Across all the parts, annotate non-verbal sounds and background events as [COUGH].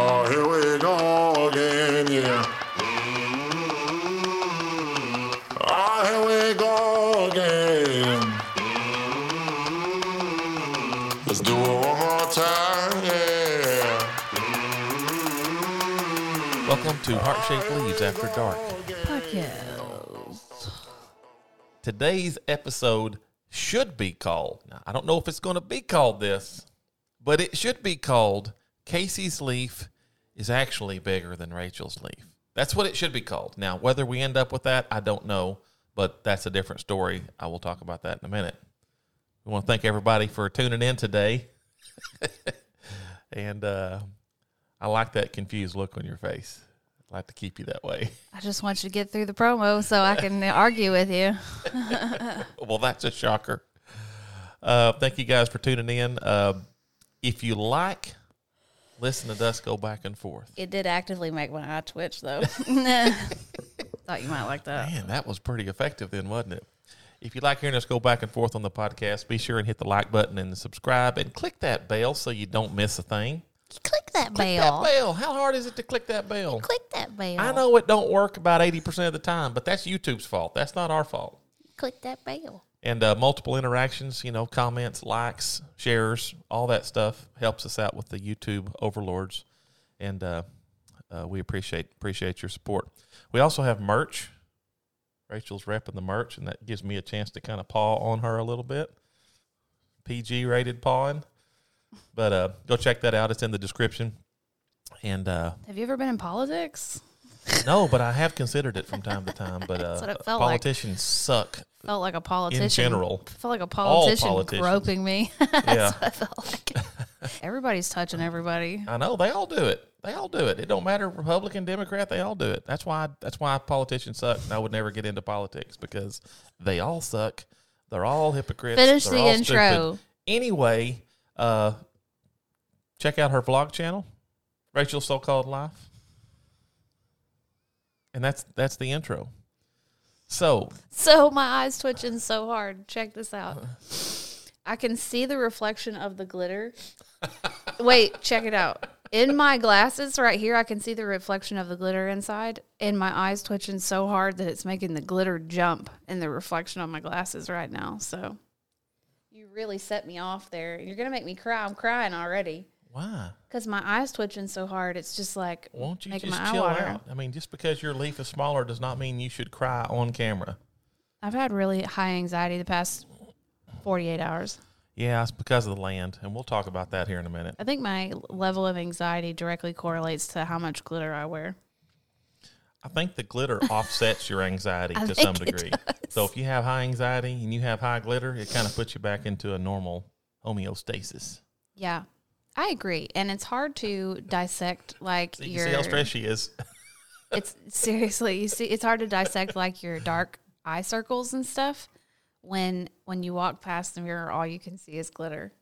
Oh, here we go again, yeah. Oh, here we go again. Let's do it one more time, yeah. Welcome to Heart Shaped Leaves After Dark. Podcast. Today's episode should be called, I don't know if it's going to be called this, but it should be called Casey's Leaf is actually bigger than Rachel's Leaf. That's what it should be called. Now, whether we end up with that, I don't know, but that's a different story. I will talk about that in a minute. We want to thank everybody for tuning in today. [LAUGHS] and uh, I like that confused look on your face. I'd like to keep you that way. [LAUGHS] I just want you to get through the promo so I can [LAUGHS] argue with you. well, that's a shocker. Uh, thank you guys for tuning in. Uh, if you like, listen to us go back and forth. It did actively make my eye twitch, though. [LAUGHS] [LAUGHS] Thought you might like that. Man, that was pretty effective then, wasn't it? If you like hearing us go back and forth on the podcast, be sure and hit the like button and subscribe and click that bell so you don't miss a thing. Click that Click bell. that bell. How hard is it to click that bell? Click that bell. I know it don't work about 80% of the time, but that's YouTube's fault. That's not our fault. Click that bell. And uh, multiple interactions you know comments likes shares all that stuff helps us out with the youtube overlords. And uh, uh, we appreciate appreciate your support. We also have merch. Rachel's repping the merch and that gives me a chance to kind of paw on her a little bit. Pg rated pawing. But uh, go check that out. It's in the description. And uh, Have you ever been in politics? no but i have considered it from time to time but [LAUGHS] uh, That's what it felt like. politicians suck Felt like a politician. In general. Felt like a politician groping me. [LAUGHS] That's yeah I felt like. Everybody's touching everybody. I know they all do it. They all do it. It don't matter Republican, Democrat. They all do it. That's why. That's why politicians suck. And I would never get into politics because they all suck. They're all hypocrites. Finish They're the intro. stupid. Anyway, uh, check out her vlog channel, Rachel's So Called Life, and that's that's the intro. So So my eyes twitching so hard. Check this out. I can see the reflection of the glitter. [LAUGHS] Wait, check it out. In my glasses right here, I can see the reflection of the glitter inside, and my eyes twitching so hard that it's making the glitter jump in the reflection on my glasses right now. So you really set me off there. You're gonna make me cry. I'm crying already why because my eyes twitching so hard. It's just like won't you making just my eye chill water. out? I mean, just because your leaf is smaller does not mean you should cry on camera. I've had really high anxiety the past 48 hours. Yeah, it's because of the land, and we'll talk about that here in a minute. I think my level of anxiety directly correlates to how much glitter I wear. I think the glitter [LAUGHS] offsets your anxiety I to some degree. So if you have high anxiety and you have high glitter, it kind of puts you back into a normal homeostasis. Yeah, I agree. And it's hard to dissect like So you your. see how stressed she is. [LAUGHS] it's seriously, you see, it's hard to dissect like your dark eye circles and stuff when when you walk past the mirror. All you can see is glitter.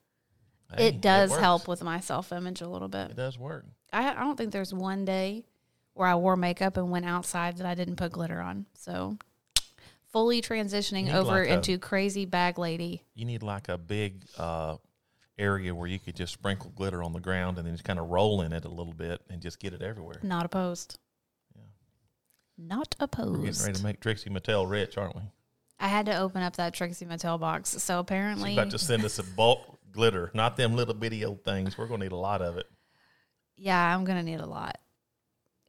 Hey, it does works. help with my self image a little bit. It does work. I, I don't think there's one day where I wore makeup and went outside that I didn't put glitter on. So fully transitioning over like a- into crazy bag lady. You need like a big uh, area where you could just sprinkle glitter on the ground and then just kind of roll in it a little bit and just get it everywhere. Not opposed. Yeah. Not opposed. We're getting ready to make Trixie Mattel rich, aren't we? I had to open up that Trixie Mattel box. So apparently, She's about to send us a bulk glitter, not them little bitty old things. We're going to need a lot of it. yeah, I'm gonna need a lot.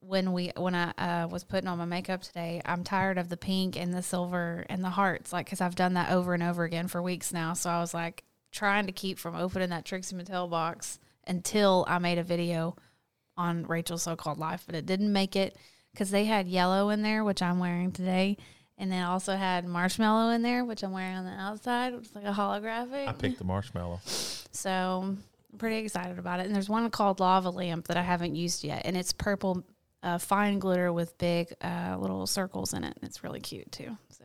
When we when I uh, was putting on my makeup today, I'm tired of the pink and the silver and the hearts, like because I've done that over and over again for weeks now. So I was like trying to keep from opening that Trixie Mattel box until I made a video on Rachel's so-called life, but it didn't make it because they had yellow in there, which I'm wearing today, and then also had marshmallow in there, which I'm wearing on the outside, which is like a holographic. I picked the marshmallow. So I'm pretty excited about it. And there's one called Lava Lamp that I haven't used yet, and it's purple uh, fine glitter with big uh, little circles in it. And it's really cute too. So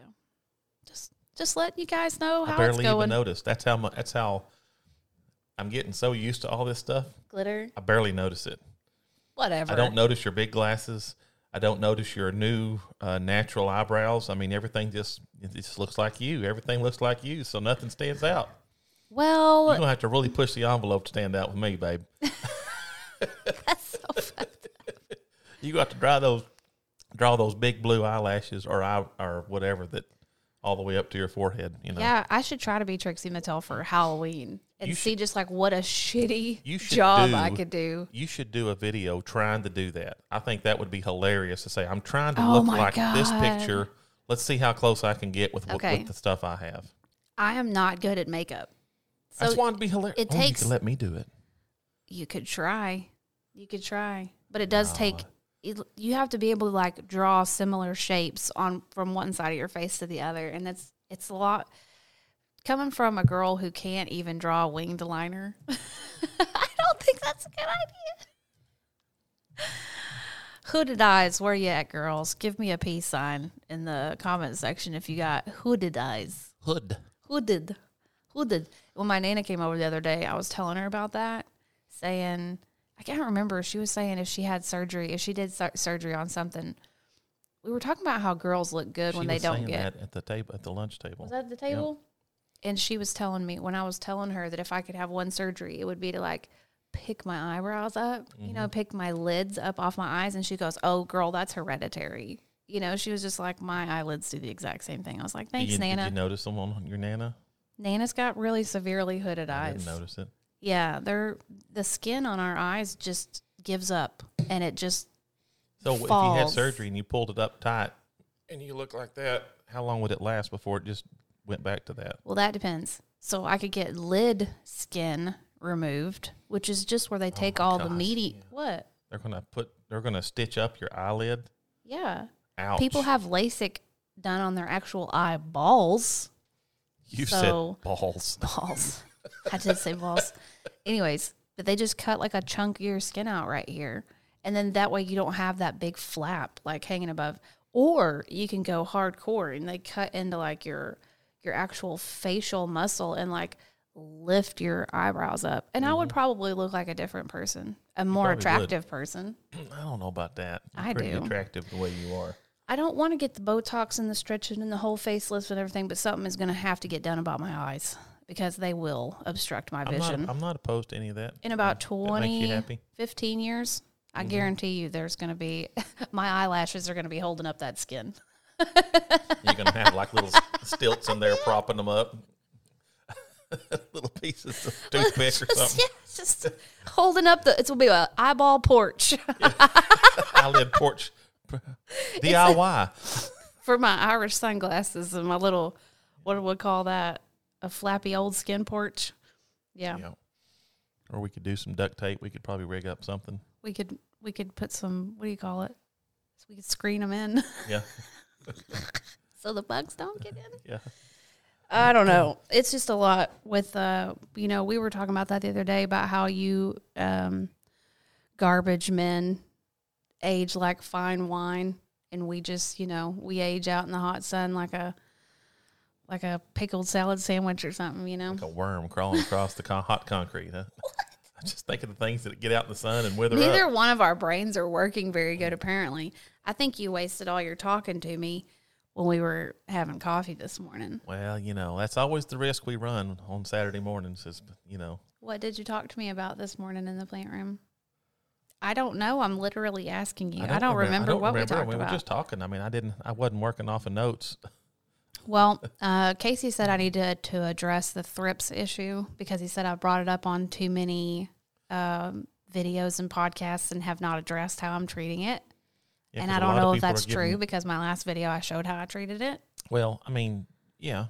just let you guys know I how it's going. I barely even going. noticed. That's how much. That's how I'm getting so used to all this stuff. Glitter, I barely notice it. whatever. I don't notice your big glasses. I don't notice your new uh, natural eyebrows. I mean, everything just it just looks like you. Everything looks like you, so nothing stands out. Well, You're gonna have to really push the envelope to stand out with me, babe. [LAUGHS] [LAUGHS] that's so fucked You got to draw those, draw those big blue eyelashes or eye or whatever that, all the way up to your forehead. You know. Yeah, I should try to be Trixie Mattel for Halloween and You see just like what a shitty You should job I could do. You should do a video trying to do that. I think that would be hilarious to say, I'm trying to Oh look like this picture. Let's see how close I can get with, Okay. with the stuff I have. I am not good at makeup. So That's why it'd be hilarious. it oh, takes- you could let me do it. you could try. You could try. But it does take it, you have to be able to like draw similar shapes on from one side of your face to the other and it's it's a lot coming from a girl who can't even draw a winged liner. [LAUGHS] I don't think that's a good idea. Hooded eyes, where you at, girls? Give me a peace sign in the comment section if you got hooded eyes Hood. hooded, hooded. When my nana came over the other day, I was telling her about that, saying I can't remember. She was saying if she had surgery, if she did sur- surgery on something. We were talking about how girls look good when they was don't saying get. that at the table at the lunch table. Was that at the table? And she was telling me when I was telling her that if I could have one surgery, it would be to like pick my eyebrows up, you Mm-hmm. know, pick my lids up off my eyes. And she goes, "Oh, girl, that's hereditary." You know, she was just like, "My eyelids do the exact same thing." I was like, Did "Thanks, you, Nana." Did you notice them on your nana? Nana's got really severely hooded I eyes. didn't notice it. Yeah, they're the skin on our eyes just gives up, and it just So if you had surgery and you pulled it up tight and you look like that, how long would it last before it just went back to that? well, that depends. So I could get lid skin removed, which is just where they oh take all the Oh meaty. yeah. What? They're gonna put they're gonna stitch up your eyelid. Yeah, Ouch. people have LASIK done on their actual eyeballs. you so- said balls. Balls. I did say balls. Anyways, but they just cut like a chunk of your skin out right here. And then that way you don't have that big flap like hanging above. Or you can go hardcore and they cut into like your your actual facial muscle and like lift your eyebrows up. And I would probably look like a different person, a more Mm-hmm. would. attractive person. [CLEARS THROAT] I don't know about that. You're I pretty do. attractive the way you are. I don't want to get the Botox and the stretching and the whole facelift and everything, but something is going to have to get done about my eyes because they will obstruct my I'm vision. not I'm not opposed to any of that. in about That 20, you happy. 15 years, I Mm-hmm. guarantee you there's going to be, [LAUGHS] my eyelashes are going to be holding up that skin. [LAUGHS] You're gonna have like little stilts in there propping them up. [LAUGHS] little pieces of toothpick or something. yeah, just holding up the, it will be a eyeball porch Eyelid porch DIY. for my Irish sunglasses and my little, what do we call that? A flappy old skin porch. Yeah. Yeah. Or we could do some duct tape. We could probably rig up something. We could, we could put some, what do you call it? So we could screen them in Yeah. [LAUGHS] so the bugs don't get in. Yeah. I don't know. It's just a lot with uh you know, we were talking about that the other day about how you um garbage men age like fine wine and we just, you know, we age out in the hot sun like a like a pickled salad sandwich or something, you know. Like a worm crawling across the con- hot concrete. Huh? [LAUGHS] [LAUGHS] I just think of the things that get out in the sun and wither Neither up. one of our brains are working very good mm. apparently. I think you wasted all your talking to me when we were having coffee this morning. Well, you know, that's always the risk we run on Saturday mornings is, you know, What did you talk to me about this morning in the plant room? I don't know. I'm literally asking you. I don't, remem- remember, what we remember. talked We about. We were just talking. I mean, I didn't, I wasn't working off of notes. [LAUGHS] well, uh, Casey said I needed to address the thrips issue because he said I brought it up on too many um, videos and podcasts and have not addressed how I'm treating it. Yeah, and I don't know if that's true because my last video I showed how I treated it. Well, I mean, yeah.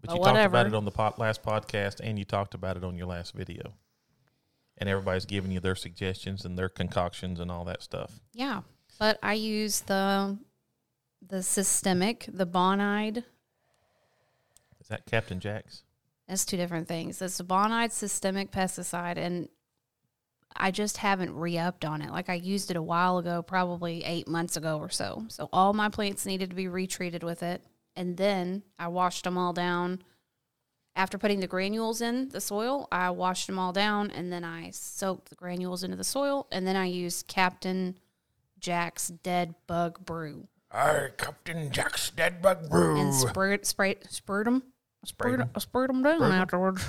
But Well, you talked about it on the pod, last podcast and you talked about it on your last video. And everybody's giving you their suggestions and their concoctions and all that stuff. Yeah, but I use the the systemic, the bonide. Is that Captain Jack's? That's two different things. It's a bonide systemic pesticide, and I just haven't re upped on it. Like I used it a while ago, probably eight months ago or so. So all my plants needed to be retreated with it. And then I washed them all down. After putting the granules in the soil, I washed them all down and then I soaked the granules into the soil. And then I used Captain Jack's Dead Bug Brew Aye, Captain Jack's dead bug brew. and sprayed, sprayed, sprayed them. Sprayed Sprayed, sprayed them down Sprayed 'em? afterwards.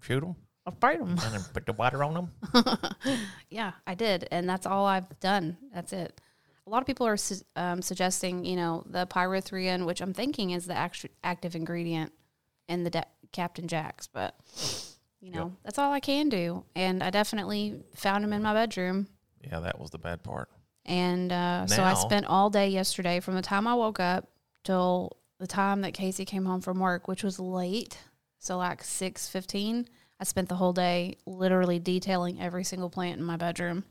Shoot them? I sprayed them. And then put the water on them. [LAUGHS] Yeah, I did, and that's all I've done. That's it. A lot of people are su- um, suggesting, you know, the pyrethrin, which I'm thinking is the actu- active ingredient in the da- Captain Jacks, but you know, that's all I can do. And I definitely found him in my bedroom, Yeah, that was the bad part. And uh, so I spent all day yesterday, from the time I woke up till the time that Casey came home from work, which was late, so like six fifteen. I spent the whole day literally detailing every single plant in my bedroom,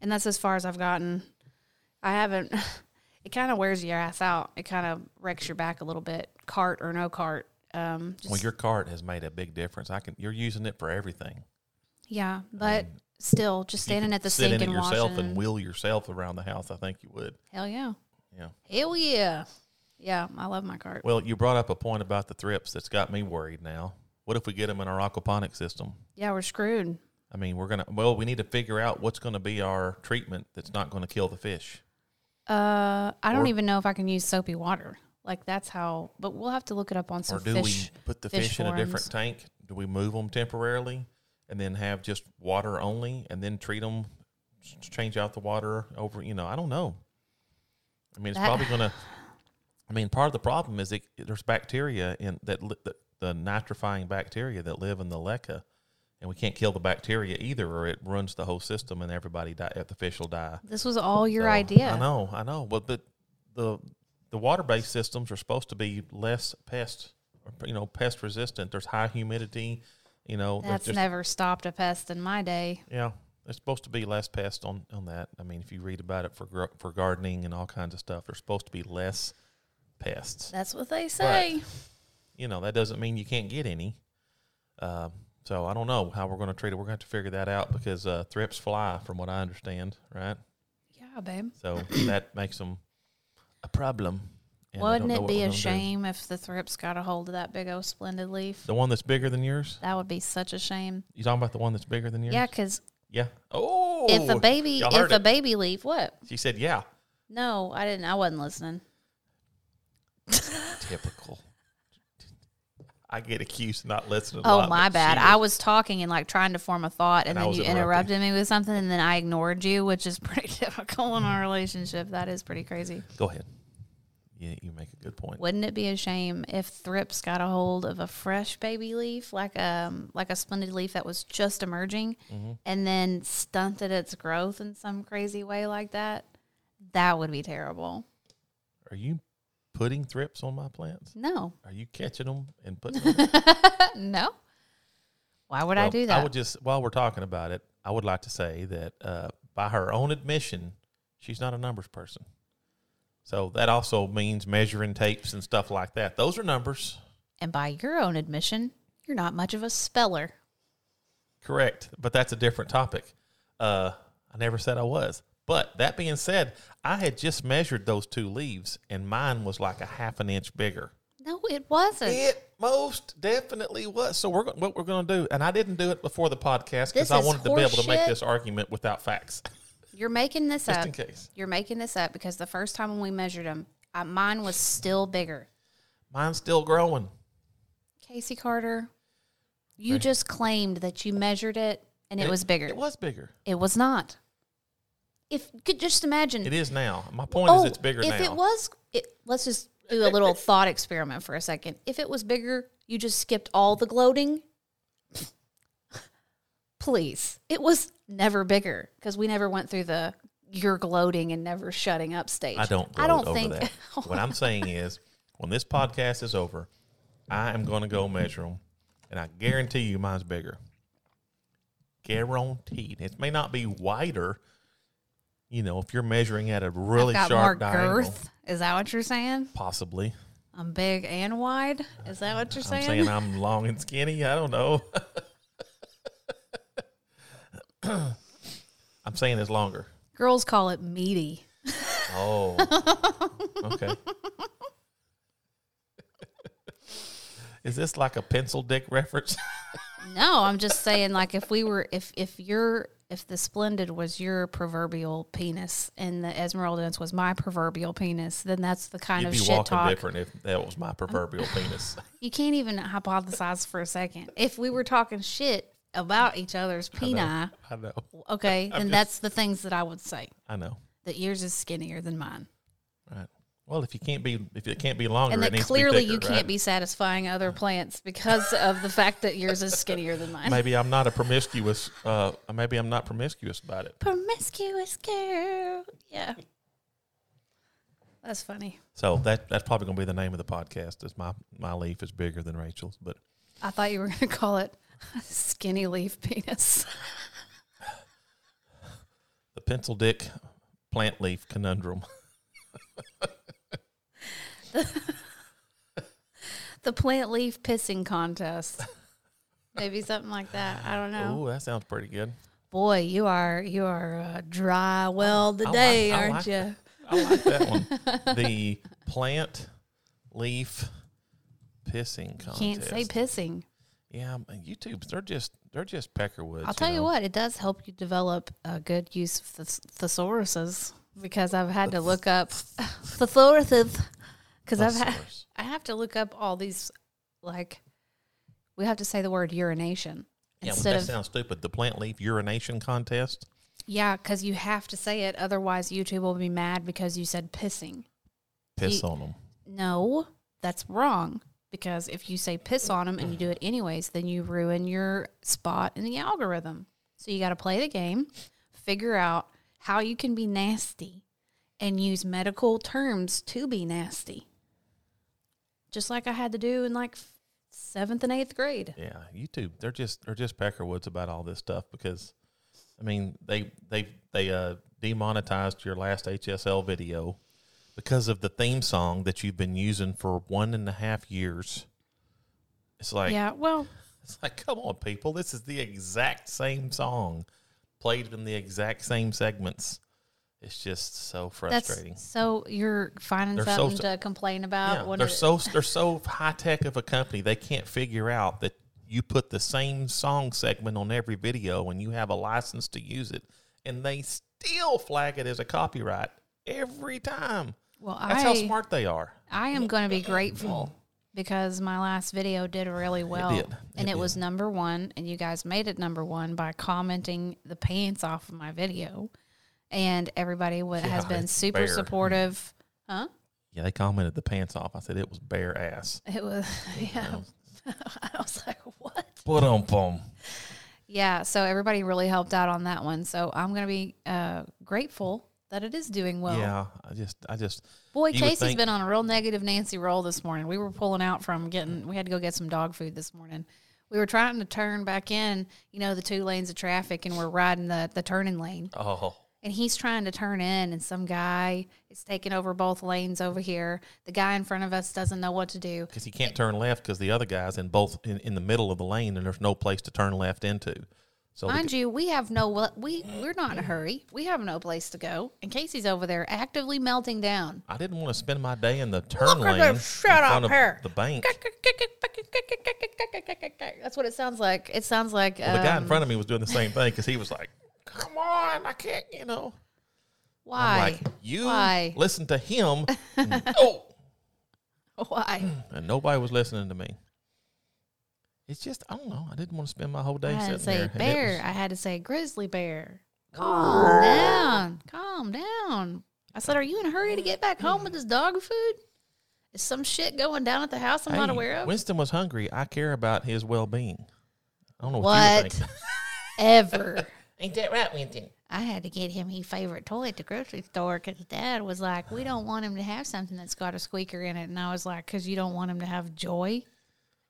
and that's as far as I've gotten. I haven't. [LAUGHS] It kind of wears your ass out. It kind of wrecks your back a little bit, cart or no cart. Um, Well, your cart has made a big difference. I can. You're using it for everything. yeah, but still, just standing at the sit sink in and yourself washing. and wheel yourself around the house. I think you would. hell yeah, Yeah. hell yeah, yeah. I love my cart. Well, you brought up a point about the thrips that's got me worried now. What if we get them in our aquaponic system? Yeah, we're screwed. I mean, we're gonna. Well, we need to figure out what's going to be our treatment that's not going to kill the fish. Uh, I don't Or- even know if I can use soapy water. Like that's how, but we'll have to look it up on some or do fish. we put the fish fish, in a different tank? Do we move them temporarily and then have just water only, and then treat them, change out the water over? You know, I don't know. I mean, it's That- probably going [SIGHS] to. I mean, part of the problem is it, there's bacteria in that li- the, the nitrifying bacteria that live in the leca, and we can't kill the bacteria either, or it runs the whole system, and everybody die. Uh, the fish will die. This was all your So, idea. I know, I know, but but the the water based systems are supposed to be less pest, you know, pest resistant. There's high humidity, you know. That's just- never stopped a pest in my day. yeah. There's supposed to be less pest on on that. I mean, if you read about it for for gardening and all kinds of stuff, there's supposed to be less pests. That's what they say. You know, that doesn't mean you can't get any. Uh, so I don't know how we're going to treat it. We're going to have to figure that out because uh, thrips fly, from what I understand, right? yeah, babe. So that makes them a problem. And I don't Wouldn't know it what be we're a gonna do. shame if the thrips got a hold of that big old splendid leaf? The one that's bigger than yours? That would be such a shame. You talking about the one that's bigger than yours? Yeah, because Yeah. Oh. if a oh, baby, y'all if a it. baby leaf, what? She said, "Yeah." No, I didn't. I wasn't listening. [LAUGHS] Typical. I get accused of not listening. a Oh lot, my but bad. she I was talking and like trying to form a thought, and, And I then was you interrupting. interrupted me with something, and then I ignored you, which is [LAUGHS] pretty typical in our relationship. That is pretty crazy. Go ahead. Yeah, you make a good point. Wouldn't it be a shame if thrips got a hold of a fresh baby leaf, like um like a splendid leaf that was just emerging, Mm-hmm. and then stunted its growth in some crazy way like that? That would be terrible. Are you putting thrips on my plants? No, Are you catching them and putting [LAUGHS] them? no. Why would I do that? I would just, while we're talking about it, I would like to say that uh, by her own admission, she's not a numbers person. So that also means measuring tapes and stuff like that. Those are numbers. and by your own admission, you're not much of a speller. Correct. But that's a different topic. Uh, I never said I was. But that being said, I had just measured those two leaves, and mine was like a half an inch bigger. No, it wasn't. It most definitely was. So we're what we're going to do, and I didn't do it before the podcast because I wanted to be able to make this argument without facts, [LAUGHS] You're making this just up. in case. You're making this up because the first time when we measured them, uh, mine was still bigger. Mine's still growing. Casey Carter, you Okay. just claimed that you measured it and it, was bigger. It was bigger. It was not. If could just imagine. It is now. My point oh, is, it's bigger if now. it was, it, let's just do a little [LAUGHS] thought experiment for a second. If it was bigger, you just skipped all the gloating. Please, it was never bigger because we never went through the you're gloating and never shutting up stage. I don't. I don't over think. that. [LAUGHS] what I'm saying is, when this podcast is over, I am going to go measure them, and I guarantee you, mine's bigger. Guaranteed. It may not be wider. You know, if you're measuring at a really got more sharp diagonal, girth. Is that what you're saying? possibly. I'm big and wide. Is that what you're saying? I'm saying I'm long and skinny. I don't know. [LAUGHS] [CLEARS THROAT] I'm saying it's longer. Girls call it meaty. Oh, okay. [LAUGHS] Is this like a pencil dick reference? [LAUGHS] No, I'm just saying like if we were if if your if the splendid was your proverbial penis and the Esmeraldense was my proverbial penis, then that's the kind You'd of shit talk. different if that was my proverbial [LAUGHS] penis. You can't even hypothesize for a second. If we were talking shit, about each other's peni, I know. okay, [LAUGHS] just- that's the things that I would say. I know. That yours is skinnier than mine, Right. Well, if you can't be, if it can't be longer, and it that clearly be you thicker, can't right? be satisfying other plants because of the fact that yours is skinnier than mine. Maybe I'm not a promiscuous. Uh, maybe I'm not promiscuous about it. Promiscuous girl, yeah. That's funny. So that that's probably going to be the name of the podcast. Is my my leaf is bigger than Rachel's, but I thought you were going [LAUGHS] to call it [LAUGHS] skinny leaf penis. the pencil dick plant leaf conundrum. [LAUGHS] the plant leaf pissing contest. Maybe something like that. I don't know. Oh, that sounds pretty good. Boy, you are you are uh, dry well I like- today, I aren't like you? I like that one. the plant leaf pissing contest. Can't say pissing. Yeah, um, and YouTube. They're just they're just peckerwoods. I'll tell you know? what, it does help you develop a good use of thes- thesauruses because I've had to look up [LAUGHS] thesauruses because I've had I have to look up all these like we have to say the word urination Yeah, well, that of sounds stupid. The plant leaf urination contest. yeah because you have to say it otherwise YouTube will be mad because you said pissing. Piss You- on them. No, that's wrong. Because if you say piss on them and you do it anyways, then you ruin your spot in the algorithm. So you got to play the game, figure out how you can be nasty, and use medical terms to be nasty. Just like I had to do in like seventh and eighth grade. Yeah, YouTube. They're just they're just peckerwoods about all this stuff because, I mean, they they they uh, demonetized your last HSL video because of the theme song that you've been using for one and a half years. It's like yeah, well, it's like come on, people, this is the exact same song played in the exact same segments. It's just so that's frustrating. so you're finding They're something st- to complain about. Yeah, they're so they're so high tech of a company. They can't figure out that you put the same song segment on every video and you have a license to use it, and they still flag it as a copyright every time. Well, That's I, how smart they are. I am going to be grateful because my last video did really well. did. And It it, was number one. And you guys made it number one by commenting the pants off of my video. And everybody wa has been super bare. supportive. Huh? Yeah, they commented the pants off. I said it was bare ass. It was, [LAUGHS] yeah. [LAUGHS] I was like, what? Put on boom. Yeah. So everybody really helped out on that one. So I'm going to be uh, grateful that it is doing well. yeah, I just I just Boy, Casey's think- been on a real negative Nancy roll this morning. We were pulling out from getting, we had to go get some dog food this morning. We were trying to turn back in, you know, the two lanes of traffic, and we're riding the, the turning lane. oh And he's trying to turn in, and some guy is taking over both lanes over here. The guy in front of us doesn't know what to do. because he can't turn left because the other guy's in both in, in the middle of the lane and there's no place to turn left into. So Mind you, we have no, we, we're not in a hurry. We have no place to go. And Casey's over there actively melting down. I didn't want to spend my day in the turn Look lane shut up here. the bank. That's what it sounds like. It sounds like Well, the guy in um, front of me was doing the same thing because he was like, "Come on, I can't," you know. Why? I'm like, "You Why? listen to him." [LAUGHS] oh, Why? and nobody was listening to me. It's just I don't know. I didn't want to spend my whole day. I day had to say there. bear. was- I had to say grizzly bear. Calm down. Calm down. I said, Are you in a hurry to get back home with this dog food? Is some shit going down at the house I'm not aware of? Winston was hungry. I care about his well being. I don't know what, What? you would think. [LAUGHS] [LAUGHS] Ever. Ain't that right, Winston? I had to get him his favorite toy at the grocery store because dad was like, We don't want him to have something that's got a squeaker in it. And I was like, Because you don't want him to have joy?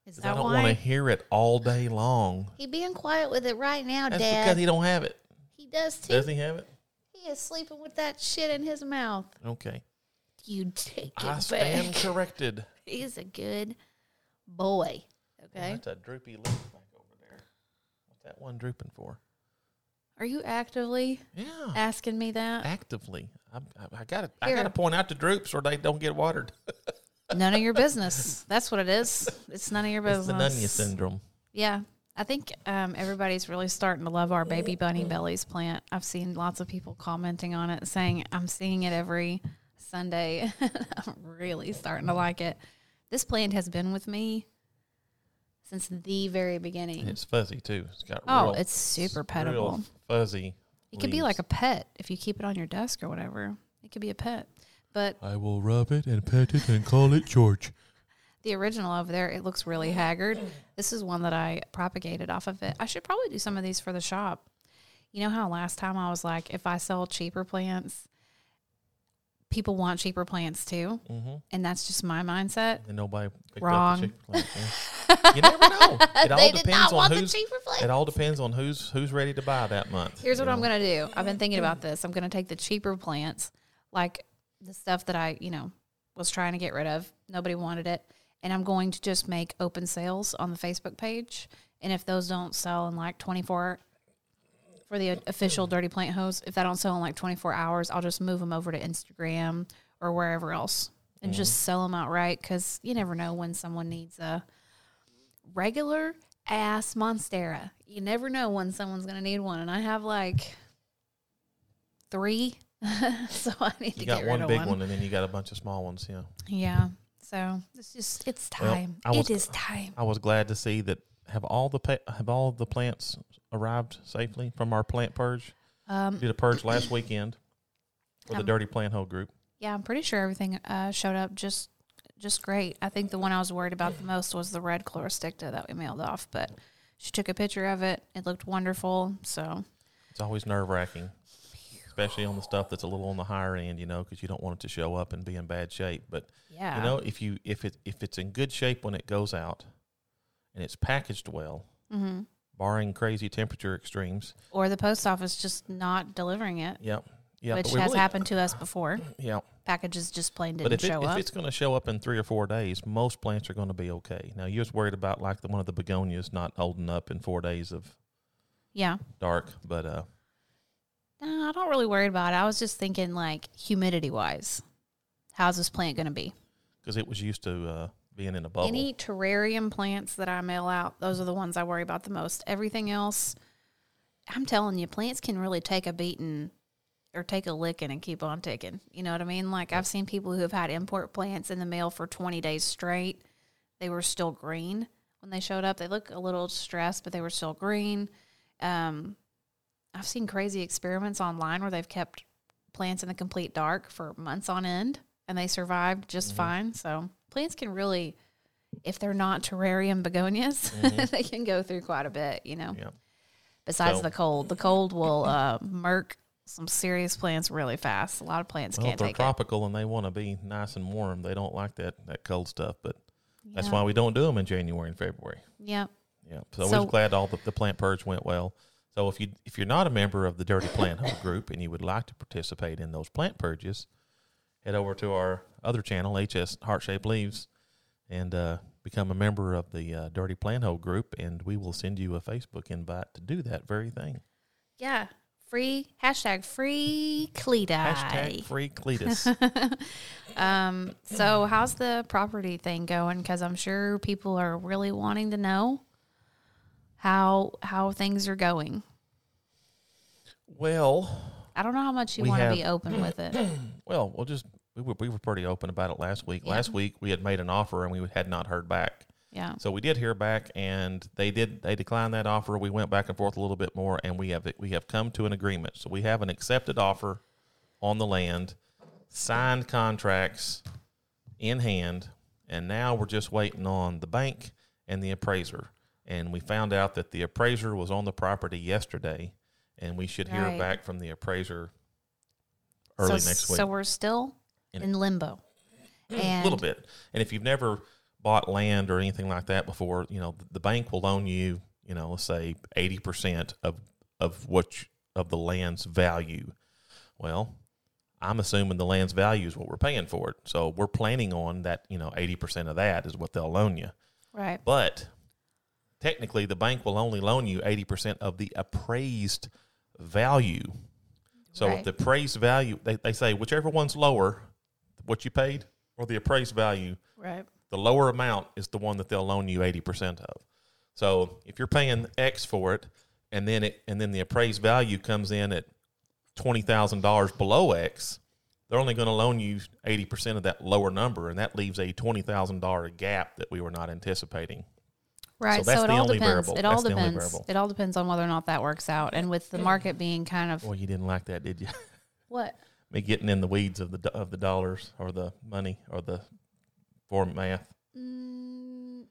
Is I don't want to hear it all day long. He being quiet with it right now, That's Dad. because he don't have it. he does too. Does he have it? He is sleeping with that shit in his mouth. Okay. You take it I back. stand [LAUGHS] corrected. He's a good boy. Okay. That's a droopy leaf back over there. What's that one drooping for? Are you actively Yeah, asking me that? actively. I, I, I got to. I got to point out the droops, or they don't get watered. [LAUGHS] None of your business. That's what it is. It's none of your It's business. the Nunya syndrome. Yeah. I think um, everybody's really starting to love our baby bunny bellies plant. I've seen lots of people commenting on it, saying I'm seeing it every Sunday. [LAUGHS] I'm really starting to like it. This plant has been with me since the very beginning. And it's fuzzy too. It's got oh, real, it's super real petable. fuzzy. It could be like a pet if you keep it on your desk or whatever. It could be a pet. But I will rub it and pet it and call it George. the original over there, it looks really haggard. This is one that I propagated off of it. I should probably do some of these for the shop. You know how last time I was like, if I sell cheaper plants, people want cheaper plants too, Mm-hmm. and that's just my mindset. And nobody picked Wrong. up the cheaper [LAUGHS] plant. yeah. You never know. It [LAUGHS] all they did depends not on want the who's. cheaper plants. It all depends on who's who's ready to buy that month. Here's what I'm gonna do. I've been thinking about this. I'm gonna take the cheaper plants, like the stuff that I, you know, was trying to get rid of. Nobody wanted it, and I'm going to just make open sales on the Facebook page. And if those don't sell in like 24 for the official Dirty Plant Hose, if that don't sell in like 24 hours, I'll just move them over to Instagram or wherever else and just sell them outright because you never know when someone needs a regular ass monstera. You never know when someone's gonna need one, and I have like three, [LAUGHS] so I need to You get got one big one. one. and then you got a bunch of small ones. Yeah. Yeah, so it's just it's time. I was- it is time. I was glad to see that. Have all the pa- have all the plants arrived safely from our plant purge? Um, Did a purge last weekend for the Um, Dirty Plant Hole group. yeah, I'm pretty sure everything uh, showed up just just great. I think the one I was worried about the most was the red chlorosticta that we mailed off, but she took a picture of it. It looked wonderful. So It's always nerve wracking, especially on the stuff that's a little on the higher end, you know, because you don't want it to show up and be in bad shape. But yeah, you know, if you if it if it's in good shape when it goes out, and it's packaged well, hmm barring crazy temperature extremes. or the post office just not delivering it, Yep. Yeah. which has really- happened to us before. [CLEARS THROAT] Yeah. Packages just plain didn't if, it, show if it's going to show up in three or four days, most plants are going to be okay. Now you're just worried about like the one of the begonias not holding up in four days of Yeah. dark, but uh, I don't really worry about it. I was just thinking like humidity wise. How's this plant going to be? because it was used to uh, being in a bubble. Any terrarium plants that I mail out, those are the ones I worry about the most. Everything else, I'm telling you, plants can really take a beating or take a licking and keep on ticking. You know what I mean? Like I've seen people who have had import plants in the mail for 20 days straight. They were still green when they showed up. They look a little stressed, but they were still green. Um, I've seen crazy experiments online where they've kept plants in the complete dark for months on end and they survived just Mm-hmm. fine. So plants can really, if they're not terrarium begonias, [LAUGHS] they can go through quite a bit, you know. Mm-hmm. Yeah. Besides So- the cold, the cold will uh, murk some serious plants really fast. A lot of plants Well, can't they're tropical and they want to be nice and warm. They don't like that that cold stuff, but it. that's why we don't do them in January and February. Yep. Yeah. So, So- we're glad all the, the plant purge went well. So if you if you're not a member of the Dirty Plant Hole group and you would like to participate in those plant purges, head over to our other channel, HS Heart Shaped Leaves, and uh, become a member of the uh, Dirty Plant Hole group, and we will send you a Facebook invite to do that very thing. Yeah. Free hashtag free Cleti. Hashtag free Cletus. [LAUGHS] um, so how's the property thing going? Because I'm sure people are really wanting to know how how things are going. well, I don't know how much you want to be open with it. [CLEARS THROAT] well, we'll just we were we were pretty open about it last week. Yeah. Last week we had made an offer and we had not heard back. Yeah. So we did hear back, and they did they declined that offer. We went back and forth a little bit more, and we have we have come to an agreement. So we have an accepted offer on the land, signed contracts in hand, and now we're just waiting on the bank and the appraiser. And we found out that the appraiser was on the property yesterday, and we should hear Right. back from the appraiser early so, next week. So we're still In- in limbo. a little bit. And if you've never bought land or anything like that before, you know, the bank will loan you, you know, let's say 80% of of what you- of the land's value. Well, I'm assuming the land's value is what we're paying for it. So we're planning on that, you know, 80% of that is what they'll loan you. Right. But technically the bank will only loan you 80% of the appraised value. So Right. if the appraised value, they, they say whichever one's lower, what you paid or the appraised value, Right. the lower amount is the one that they'll loan you 80% of. So if you're paying X for it and then it and then the appraised value comes in at $20,000 below X, they're only going to loan you 80% of that lower number and that leaves a $20,000 gap that we were not anticipating. Right. So that's it the all only depends. variable. It all That's the depends. It all depends on whether or not that works out. And with the market being kind of Well, you didn't like that, did you? [LAUGHS] what? Me getting in the weeds of the of the dollars or the money or the for math. Mm,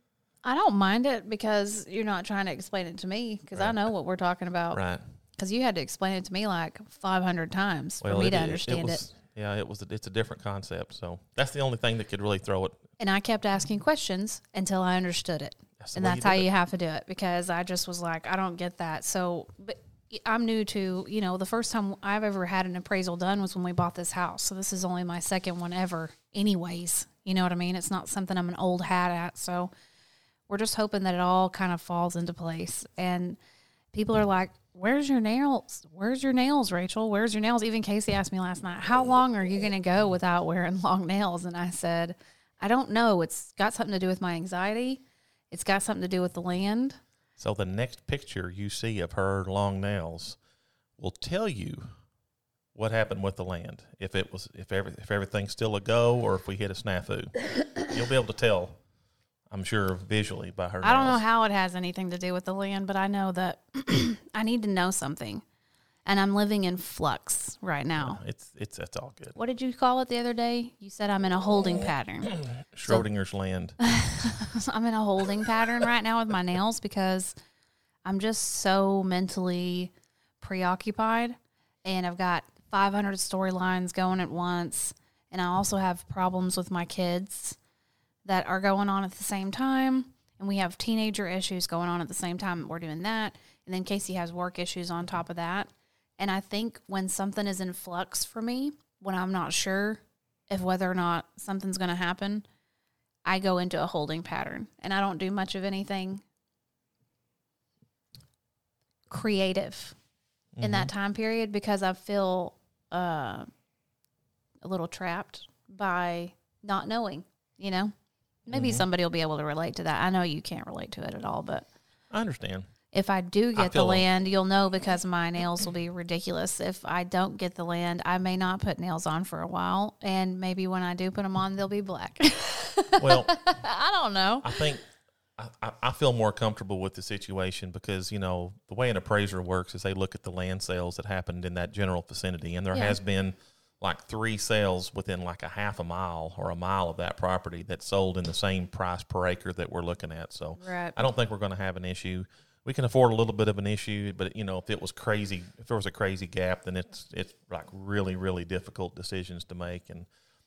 I don't mind it because you're not trying to explain it to me because I know what we're talking about. Right. Because you had to explain it to me like 500 times for me to understand it, was, Yeah, it was. A, it's a different concept. So that's the only thing that could really throw it. And I kept asking questions until I understood it. That's and that's do how it. you have to do it because I just was like, I don't get that. So, but I'm new to, you know, the first time I've ever had an appraisal done was when we bought this house. So this is only my second one ever, anyways. You know what I mean? It's not something I'm an old hat at. So we're just hoping that it all kind of falls into place. And people are like, Where's your nails? Where's your nails, Rachel? Where's your nails? Even Casey asked me last night, How long are you going to go without wearing [LAUGHS] long nails? And I said, I don't know. It's got something to do with my anxiety. It's got something to do with the land. So the next picture you see of her long nails will tell you what happened with the land. If it was if every, if everything's still a go or if we hit a snafu. [COUGHS] You'll be able to tell, I'm sure, visually by her I don't know how it has anything to do with the land, but I know that [COUGHS] I need to know something. And I'm living in flux right now. It's it's that's all good. What did you call it the other day? You said I'm in a holding pattern. [CLEARS THROAT] Schrodinger's land. [LAUGHS] I'm in a holding pattern right now with my nails because I'm just so mentally preoccupied and I've got 500 storylines going at once and I also have problems with my kids that are going on at the same time and we have teenager issues going on at the same time we're doing that and then Casey has work issues on top of that and I think when something is in flux for me when I'm not sure if whether or not something's going to happen I go into a holding pattern and I don't do much of anything creative in that time period because I feel uh, a little trapped by not knowing, you know? Maybe somebody will be able to relate to that. I know you can't relate to it at all, but I understand. If I do I get the land, you'll know because my nails will be ridiculous. If I don't get the land, I may not put nails on for a while, and maybe when I do put them on, they'll be black. [LAUGHS] Well, I don't know. I think I, I- I feel more comfortable with the situation because you know the way an appraiser works is they look at the land sales that happened in that general vicinity, and there Yeah. has been like three sales within like a half a mile or a mile of that property that sold in the same price per acre that we're looking at. So Right. I don't think we're going to have an issue. We can afford a little bit of an issue, but you know if it was crazy, if there was a crazy gap, then it's it's like really really difficult decisions to make and.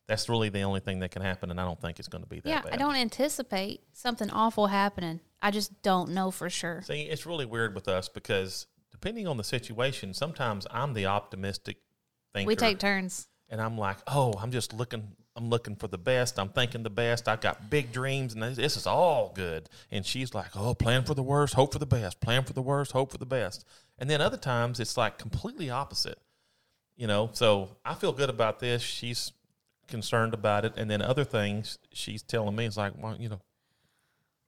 That's really the only thing that can happen, and I don't think it's going to be that Yeah, bad. I don't anticipate something awful happening. I just don't know for sure. See, it's really weird with us because depending on the situation, sometimes I'm the optimistic thinker. We take turns. and I'm like, oh, I'm just looking, I'm looking for the best. I'm thinking the best. I've got big dreams, and this, this is all good. And she's like, oh, plan for the worst, hope for the best. Plan for the worst, hope for the best. And then other times it's like completely opposite. You know, so I feel good about this. She's concerned about it, and then other things she's telling me is like, well, you know,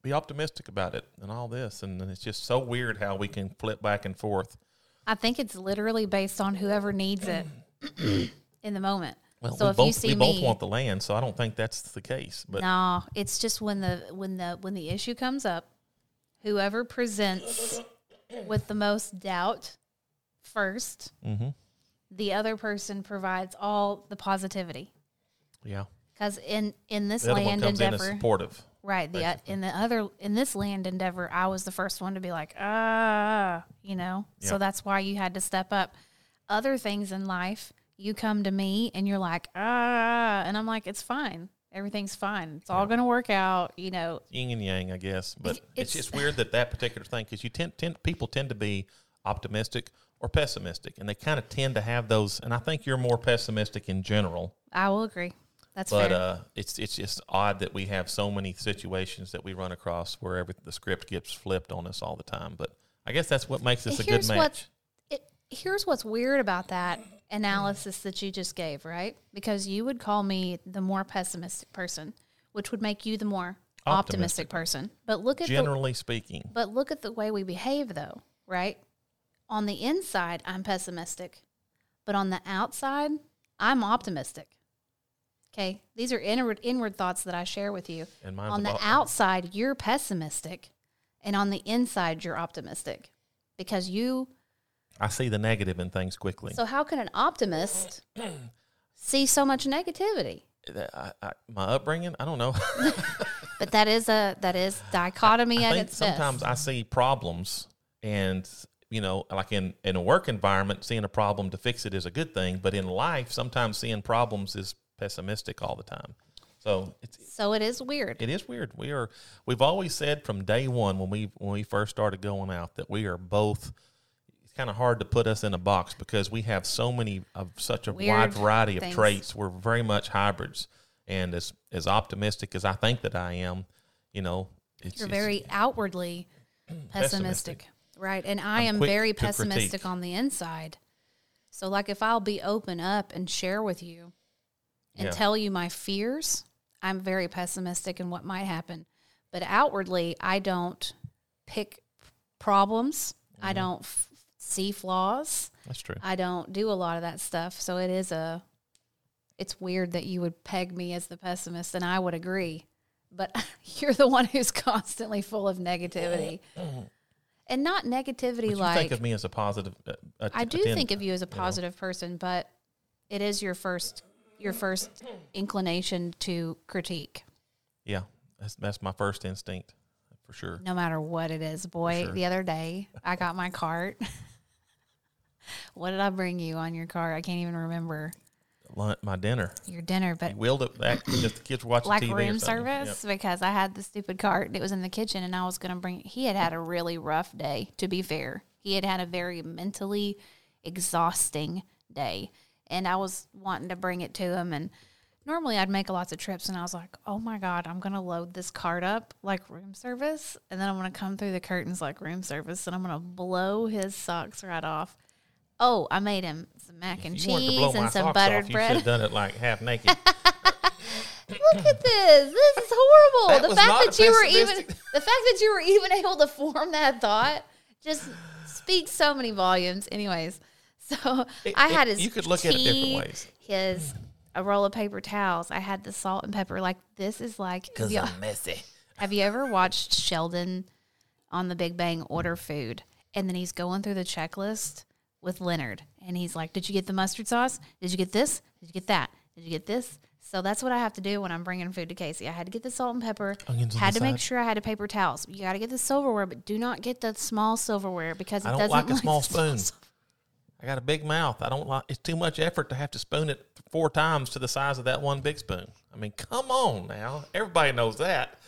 be optimistic about it and all this, and it's just so weird how we can flip back and forth. I think it's literally based on whoever needs it [CLEARS THROAT] in the moment. Well, so we if both you see we me, both want the land, so I don't think that's the case. But no, it's just when the when the when the issue comes up, whoever presents with the most doubt 1st Mhm. the other person provides all the positivity. yeah, Because in in this the land endeavor, as supportive. Right. The uh, in the other in this land endeavor, I was the first one to be like, ah, you know. So that's why you had to step up. Other things in life, you come to me and you're like, ah, and I'm like, it's fine. Everything's fine. It's all going to work out, you know. yin and yang, I guess. But it's, it's- just weird that that particular thing because you tend, tend people tend to be optimistic or pessimistic, and they kind of tend to have those. And I think you're more pessimistic in general. I will agree. That's But fair. uh, it's it's just odd that we have so many situations that we run across where every, the script gets flipped on us all the time. But I guess that's what makes this a good match. what's- it, here's what's weird about that analysis that you just gave, right? Because you would call me the more pessimistic person, which would make you the more optimistic, Optimistic. person. But look at the Generally speaking, But look at the way we behave, though, right? On the inside, I'm pessimistic, but on the outside, I'm optimistic. Okay, these are inward inward thoughts that I share with you. and on the outside, you're pessimistic, and on the inside you're optimistic because you I see the negative in things quickly. so how can an optimist [CLEARS THROAT] see so much negativity I, I, my upbringing, I don't know. [LAUGHS] but that is a that is dichotomy I at think its sometimes best I see problems, and you know, like in in a work environment, seeing a problem to fix it is a good thing. But in life, sometimes seeing problems is pessimistic all the time. So it's so it is weird it is weird. We are we've always said from day one when we when we first started going out that we are both. It's kind of hard to put us in a box because we have so many of such a wide Weird variety of things. traits. We're very much hybrids, and as as optimistic as I think that I am, you know, it's you're it's- very outwardly [CLEARS THROAT] pessimistic, right? And I I'm am very to critique. pessimistic on the inside. So, like, if I'll be open up and share with you and Yeah. tell you my fears, I'm very pessimistic in what might happen. But outwardly, I don't pick problems. Mm-hmm. I don't see flaws. That's true. I don't do a lot of that stuff. So it is a, it's weird that you would peg me as the pessimist, and I would agree. But [LAUGHS] you're the one who's constantly full of negativity, and not negativity you like think of me as a positive. Uh, I do attend- think of you as a positive person, but it is your first your first inclination to critique, Yeah, that's that's my first instinct for sure. no matter what it is. Boy, sure. the other day I got my cart. [LAUGHS] what did I bring you on your cart? I can't even remember Lunch, my dinner. your dinner, but You wheeled it back because the kids were watching like TV room service because I had the stupid cart and it was in the kitchen and I was going to bring he had had a really rough day to be fair. He had had a very mentally exhausting day and I was wanting to bring it to him and normally I'd make a lots of trips and I was like, "Oh my god, I'm going to load this card up like room service and then I'm going to come through the curtains like room service and I'm going to blow his socks right off." Oh, I made him some mac and If you wanted to blow cheese and some buttered off, You should have done it like half naked. [LAUGHS] Look at this. This is horrible. The fact that you were even [LAUGHS] the fact that you were even able to form that thought just speaks so many volumes. Anyways, so It- I had his you could look at it different ways. His a roll of paper towels. I had the salt and pepper. Like this is like have you, messy. [LAUGHS] have you ever watched Sheldon on The Big Bang order food and then he's going through the checklist with Leonard and he's like, "Did you get the mustard sauce? Did you get this? Did you get that? Did you get this?" So that's what I have to do when I'm bringing food to Casey. I had to get the salt and pepper. Onions on had to make sure I had the paper towels. You got to get the silverware, but do not get the small silverware because it I don't doesn't like a small the small spoon. [LAUGHS] I got a big mouth. I don't like. It's too much effort to have to spoon it four times to the size of that one big spoon. I mean, come on now. Everybody knows that.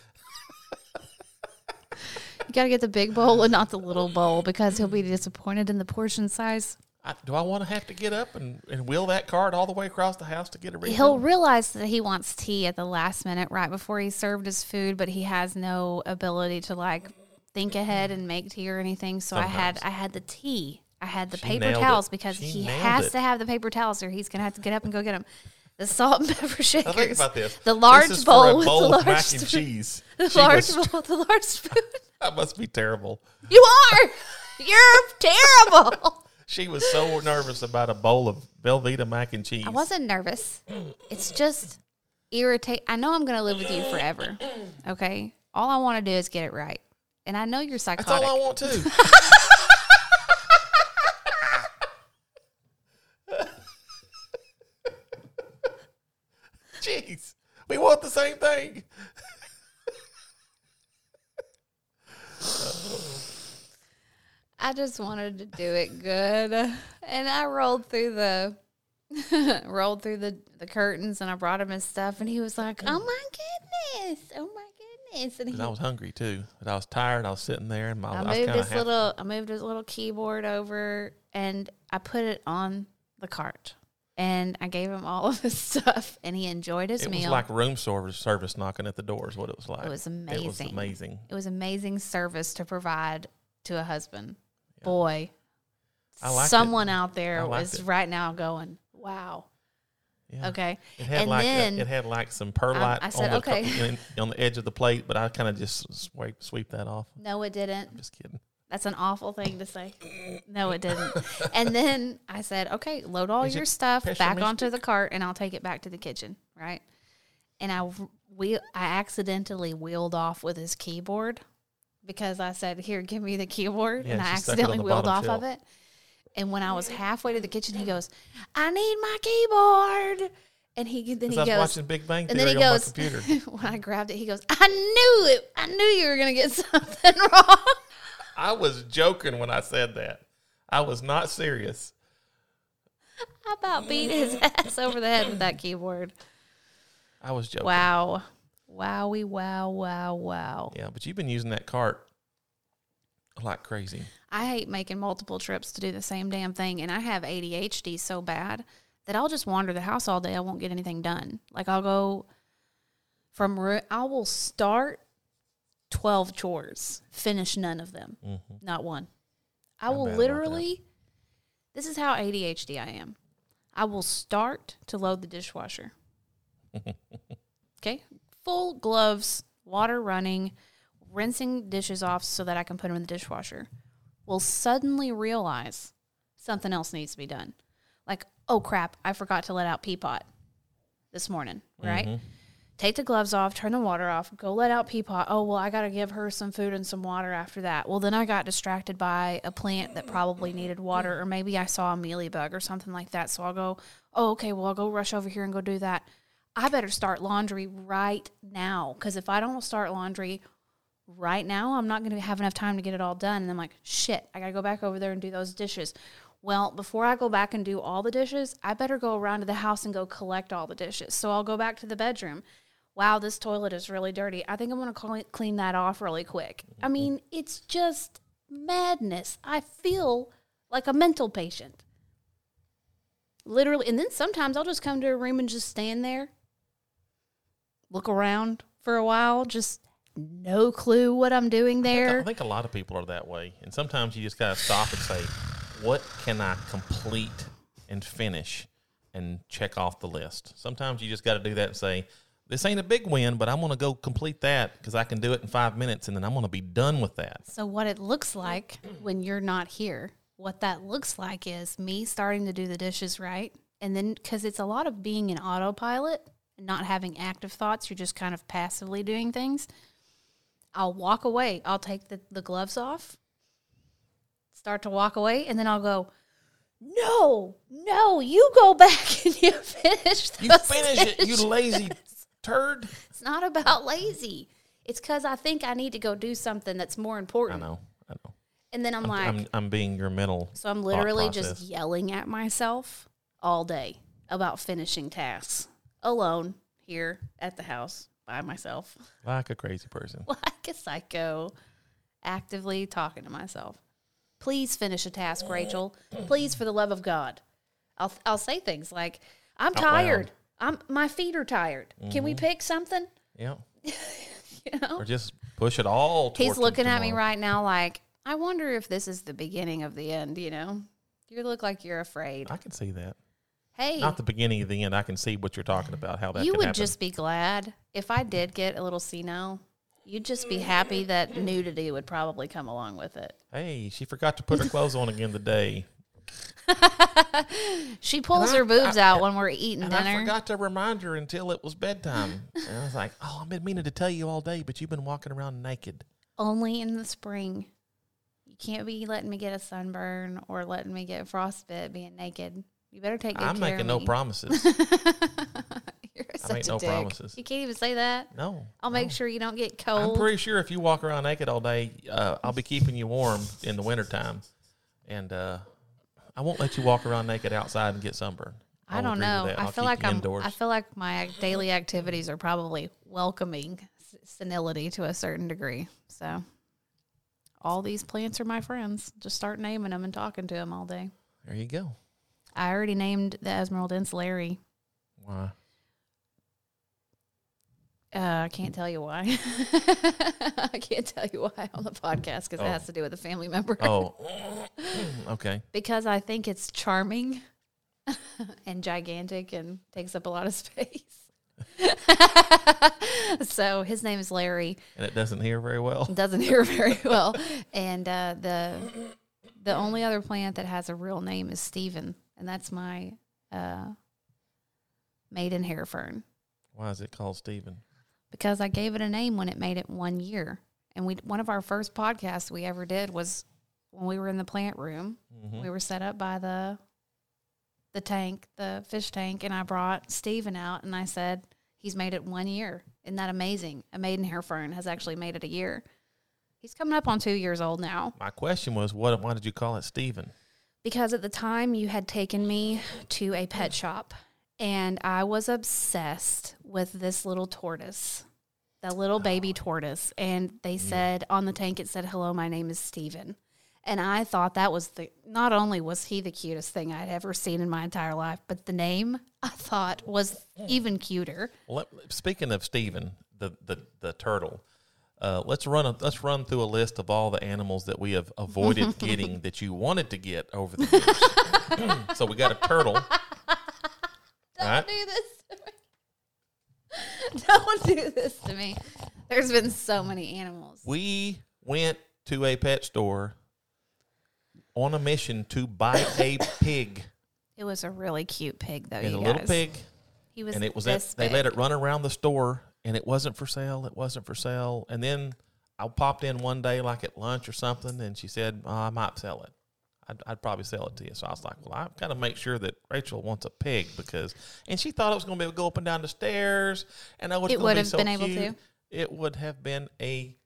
You got to get the big bowl and not the little bowl because he'll be disappointed in the portion size. I, do I want to have to get up and, and wheel that cart all the way across the house to get a refill? He'll realize that he wants tea at the last minute, right before he served his food, but he has no ability to like think ahead and make tea or anything. So I had I had the tea. I had the She paper nailed it. towels because She he has it. to have the paper towels, or he's gonna have to get up and go get them. The salt and pepper shakers. Now think about this. The large this is bowl with bowl the large mac and cheese. [LAUGHS] The She large was- bowl, the large spoon. [LAUGHS] that must be terrible. You are. You're terrible. [LAUGHS] She was so nervous about a bowl of Velveeta mac and cheese. I wasn't nervous. It's just irritate. I know I'm going to live with you forever. [CLEARS THROAT] Okay. All I want to do is get it right. And I know you're psychotic. That's all I want too. [LAUGHS] Jeez, we want the same thing. [LAUGHS] I just wanted to do it good. And I rolled through the [LAUGHS] rolled through the, the curtains and I brought him his stuff and he was like, "Oh my goodness. Oh my goodness." And he And I was hungry too, but I was tired. I was sitting there, and my I I moved kind of his little I moved his little keyboard over and I put it on the cart. And I gave him all [LAUGHS] of his stuff and he enjoyed his It meal. It was like room service service knocking at the door. Is what it was like. It was amazing. It was amazing. It was amazing service to provide to a husband. Boy, I liked it. someone out there I was it. right now going, "Wow." Yeah. Okay, It had and like then a, it had like some perlite I said, on the okay. on the edge of the plate, but I kind of just sweep sweep that off. no, it didn't. Just kidding. That's an awful thing to say. No, it didn't. and [LAUGHS] then I said, "Okay, load all Is your stuff back onto the cart, and I'll take it back to the kitchen." Right? And I we I accidentally wheeled off with his keyboard, because I said, "Here, give me the keyboard," Yeah, and I she stuck it on accidentally wheeled off bottom of it. And when I was halfway to the kitchen, he goes, "I need my keyboard," and he then he I was goes, watching Big Bang and Theory then he on goes, my computer. [LAUGHS] when I grabbed it, he goes, "I knew it. I knew you were gonna get [LAUGHS] something wrong." I was joking when I said that. I was not serious. I about beat his [LAUGHS] ass over the head with that keyboard. I was joking. Wow, wowie, wow, wow, wow. Yeah, but you've been using that cart like crazy. I hate making multiple trips to do the same damn thing, and I have ADHD so bad that I'll just wander the house all day. I won't get anything done. Like I'll go from I will start twelve chores, finish none of them, not one. I will literally. This is how ADHD I am. I will start to load the dishwasher. [LAUGHS] okay, full gloves, water running, rinsing dishes off so that I can put them in the dishwasher. Will suddenly realize something else needs to be done. Like, oh crap, I forgot to let out Peapod this morning, right? Take the gloves off, turn the water off, go let out Peapod. Oh, well, I got to give her some food and some water after that. Well, then I got distracted by a plant that probably needed water, or maybe I saw a mealybug or something like that. So I'll go, oh, okay, well, I'll go rush over here and go do that. I better start laundry right now because if I don't start laundry right now, I'm not going to have enough time to get it all done. And I'm like, shit, I got to go back over there and do those dishes. Well, before I go back and do all the dishes, I better go around to the house and go collect all the dishes. So I'll go back to the bedroom. Wow, this toilet is really dirty. I think I'm going to clean that off really quick. I mm-hmm. mean, it's just madness. I feel like a mental patient. Literally. And then sometimes I'll just come to a room and just stand there, look around for a while, just no clue what I'm doing I think- there. I think a lot of people are that way. And sometimes you just got to stop and say, what can I complete and finish and check off the list? Sometimes you just got to do that and say, this ain't a big win, but I'm going to go complete that because I can do it in five minutes and then I'm going to be done with that. So, what it looks like when you're not here, what that looks like is me starting to do the dishes right. And then, because it's a lot of being in autopilot and not having active thoughts, you're just kind of passively doing things. I'll walk away. I'll take the, the gloves off, start to walk away, and then I'll go, No, no, you go back [LAUGHS] and you finish You finish it, you lazy turd. It's not about lazy. It's because I think I need to go do something that's more important. I know. I know. And then I'm, I'm, like, I'm, I'm being your mental. so I'm literally just yelling at myself all day about finishing tasks alone here at the house by myself, [LAUGHS] like a crazy person. like a psycho, actively talking to myself. Please finish a task, Rachel. Please, for the love of God. I'll I'll say things like, "I'm oh, Out loud. Tired. I'm my feet are tired. Can Mm-hmm. we pick something?" Yeah. [LAUGHS] You know. Or just push it all. He's towards looking at me right now like, I wonder if this is the beginning of the end, you know? You look like you're afraid. I can see that. Hey, Not the beginning of the end. I can see what you're talking about. How that you could would happen. just be glad if I did get a little senile. You'd just be happy that nudity would probably come along with it. Hey, she forgot to put her clothes on again today. [LAUGHS] She pulls I- her boobs I- out when we're eating And I dinner. forgot to remind her until it was bedtime. and I was like, oh, I've been meaning to tell you all day, but you've been walking around naked. Only in the spring. You can't be letting me get a sunburn or letting me get frostbite being naked. You better take good I'm making no promises. [LAUGHS] You're I such make a no dick. promises. You can't even say that. No. I'll no. make sure you don't get cold. I'm pretty sure if you walk around naked all day, uh, I'll be keeping you warm in the wintertime. And uh, I won't let you walk around naked outside and get sunburned. I don't know. I feel like I'm. indoors. I feel like my daily activities are probably welcoming senility to a certain degree. So, all these plants are my friends. Just start naming them and talking to them all day. there you go. I already named the Esmeraldense Larry. Why? Uh, I can't tell you why. [LAUGHS] I can't tell you why on the podcast because Oh. it has to do with a family member. Oh, [LAUGHS] okay. because I think it's charming [LAUGHS] and gigantic and takes up a lot of space. so his name is Larry. And it doesn't hear very well. Doesn't hear very well, and uh, the the only other plant that has a real name is Stephen, and that's my uh, maiden hair fern Why is it called Stephen? Because I gave it a name when it made it one year, And we one of our first podcasts we ever did was when we were in the plant room. Mhm. We were set up by the the tank, the fish tank, and I brought Steven out and I said, He's made it one year. Isn't that amazing? A maidenhair fern has actually made it a year. He's coming up on two years old now. My question was, what? Why did you call it Steven? Because at the time you had taken me to a pet shop and I was obsessed with this little tortoise, the little baby tortoise. And they said on the tank, it said, Hello, my name is Steven. And I thought that was the, not only was he the cutest thing I'd ever seen in my entire life, but the name [LAUGHS] I thought was even cuter. Well, let, speaking of Steven, the the, the turtle, uh, let's run a, let's run through a list of all the animals that we have avoided [LAUGHS] getting that you wanted to get over the years. [LAUGHS] so we got a turtle. Don't right? do this to me. [LAUGHS] Don't do this to me. There's been so many animals. We went to a pet store on a mission to buy a pig. It was a really cute pig, though. You a little pig, He was and it was they let it run around the store, and it wasn't for sale. It wasn't for sale. And then I popped in one day, like at lunch or something, and she said, oh, "I might sell it. I'd, I'd probably sell it to you." So I was like, "Well, I've got to make sure that Rachel wants a pig because," and she thought it was going to be able to go up and down the stairs, and I was It would be have so been able cute. to. It would have been a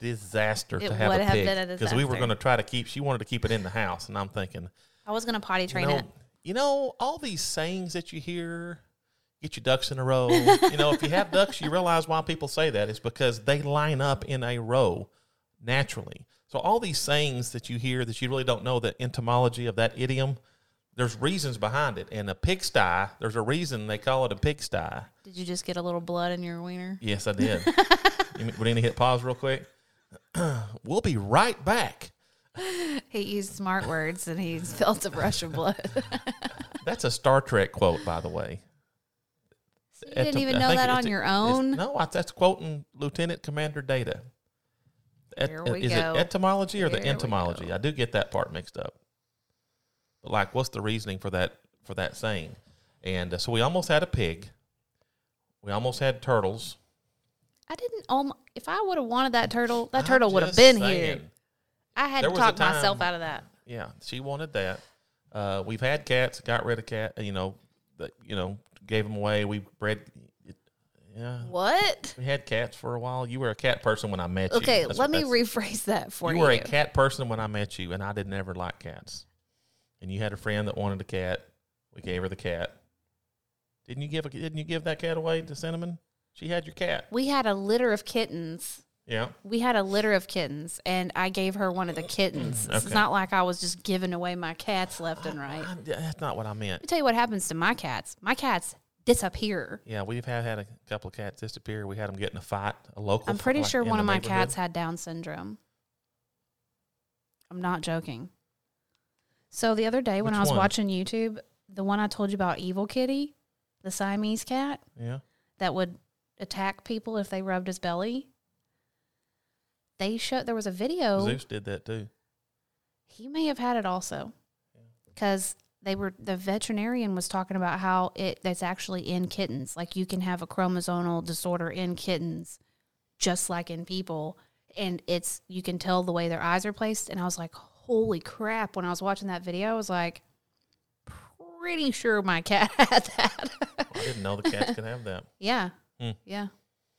disaster It to have a pig because we were going to try to keep. She wanted to keep it in the house, and I'm thinking, I was going to potty you train know, it. you know, all these sayings that you hear, get your ducks in a row. [LAUGHS] you know, if you have ducks, you realize why people say that is because they line up in a row naturally. So all these sayings that you hear that you really don't know the etymology of that idiom, there's reasons behind it. And a pigsty, there's a reason they call it a pigsty. Did you just get a little blood in your wiener? Yes, I did. [LAUGHS] you would any hit pause real quick? [CLEARS THROAT] we'll be right back. He used smart words and he felt a rush of blood. [LAUGHS] That's a Star Trek quote, by the way. you didn't Etim- even know that it's- on your own? No, I, that's quoting Lieutenant Commander Data. Et- we is go. it etymology or the Here we entomology? I do get that part mixed up. But like, what's the reasoning for that for that saying? And uh, so we almost had a pig. We almost had turtles. I didn't. Um, if I would have wanted that turtle, that I'm turtle would have been saying. here. I had There to talk myself out of that. Yeah, she wanted that. Uh, we've had cats. Got rid of cat. You know, that you know gave them away. We bred. Yeah, What? we had cats for a while. You were a cat person when I met you. Okay, That's- let me rephrase that for you you. were a cat person when I met you, and I did never like cats. And you had a friend that wanted a cat. We gave her the cat. Didn't you give a, Didn't you give that cat away to Cinnamon? She had your cat. we had a litter of kittens. Yeah. We had a litter of kittens, and I gave her one of the kittens. It's not like I was just giving away my cats left and right. I- that's not what I meant. Let me tell you what happens to my cats. My cats disappear. Yeah, we've had had a couple of cats disappear. We had them get in a fight, a local. I'm pretty fight sure in one of my cats had Down syndrome. I'm not joking. So the other day when Which I was one? watching YouTube, the one I told you about, Evil Kitty, the Siamese cat Yeah. that would attack people if they rubbed his belly. They showed there was a video. Zeus did that too. He may have had it also, because they were the veterinarian was talking about how it that's actually in kittens. Like you can have a chromosomal disorder in kittens, just like in people, and it's you can tell the way their eyes are placed. And I was like, holy crap! When I was watching that video, I was like, pretty sure my cat [LAUGHS] had that. I didn't know the cats could have that. [LAUGHS] yeah, Hmm. yeah.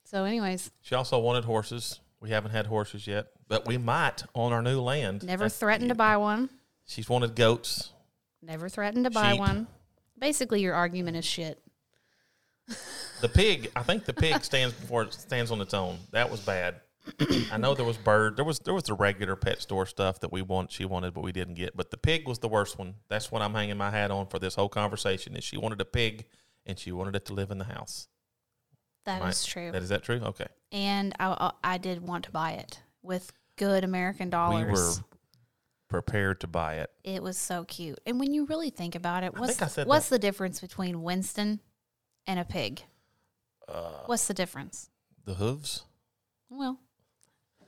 So, anyways, She also wanted horses. We haven't had horses yet, but we might on our new land. never threatened to buy one. She's wanted goats. Never threatened to buy Sheep. one. Basically, your argument is shit. The pig, I think the pig stands before it stands on its own. That was bad. I know there was bird. There was there was the regular pet store stuff that we want she wanted, but we didn't get. But the pig was the worst one. That's what I'm hanging my hat on for this whole conversation. Is she wanted a pig and she wanted it to live in the house. That is Right. true. That is that true? Okay. and I, I did want to buy it with good American dollars. Prepared to buy it. It was so cute. And when you really think about it, what's think I said what's the difference between Winston and a pig? Uh, What's the difference? the hooves. Well,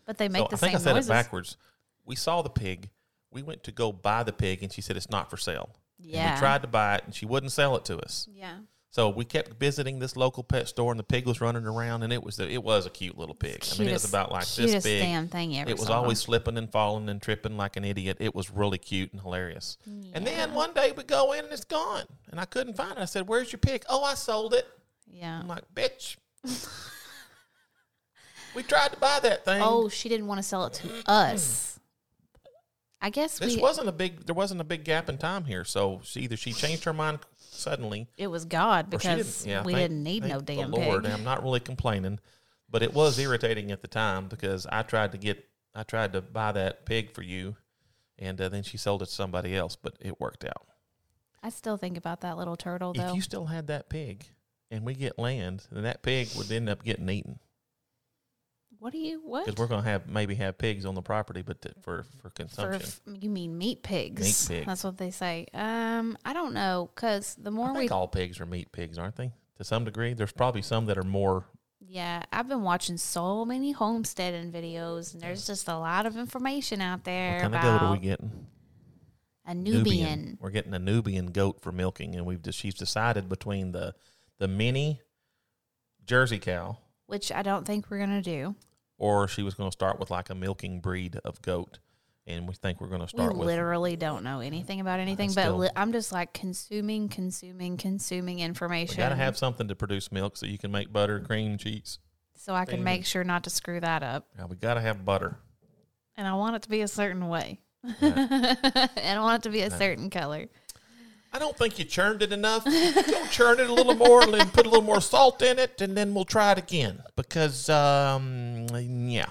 but they make so the I think same I said noises. it backwards. We saw the pig. We went to go buy the pig, and she said it's not for sale. And Yeah. we tried to buy it, and she wouldn't sell it to us. Yeah. So we kept visiting this local pet store, and the pig was running around, and it was it was a cute little pig. I mean, it was about like this big. damn thing ever It was always slipping and falling and tripping like an idiot. It was really cute and hilarious. And then one day we go in and it's gone, and I couldn't find it. I said, "Where's your pig?" Oh, I sold it. Yeah. I'm like, [LAUGHS] "Bitch." we tried to buy that thing. Oh, she didn't want to sell it to us. I guess this we. wasn't a big. There wasn't a big gap in time here. So she either she changed her mind suddenly, it was God because didn't. Yeah, we thank- didn't need no damn Lord. I'm not really complaining, but it was [SIGHS] irritating at the time because I tried to get. I tried to buy that pig for you, and uh, then she sold it to somebody else, but it worked out. I still think about that little turtle If though. you still had that pig, and we get land, then that pig would end up getting eaten what do you what? because we're going to have maybe have pigs on the property, but th- for for For consumption. f- you mean meat pigs? Meat pig. That's what they say. Um, I don't know because the more I we think all pigs are meat pigs, aren't they? To some degree, there's probably some that are more. Yeah, I've been watching so many homesteading videos, and there's just a lot of information out there What kind of goat are we getting? a Nubian. We're getting a Nubian goat for milking, and we've just she's decided between the the mini Jersey cow, which I don't think we're gonna do. Or she was going to start with like a milking breed of goat, and we think we're going to We start with. literally don't know anything about anything, but still- li- I'm just like consuming, consuming, consuming We information. got to have something to produce milk so you can make butter, cream, cheese. so I can make sure not to screw that up, Now we got to have butter. and I want it to be a certain way, [LAUGHS] and I want it to be a certain color. I don't think you churned it enough. Go churn it a little more, and then put a little more salt in it, and then we'll try it again. Because, um, yeah,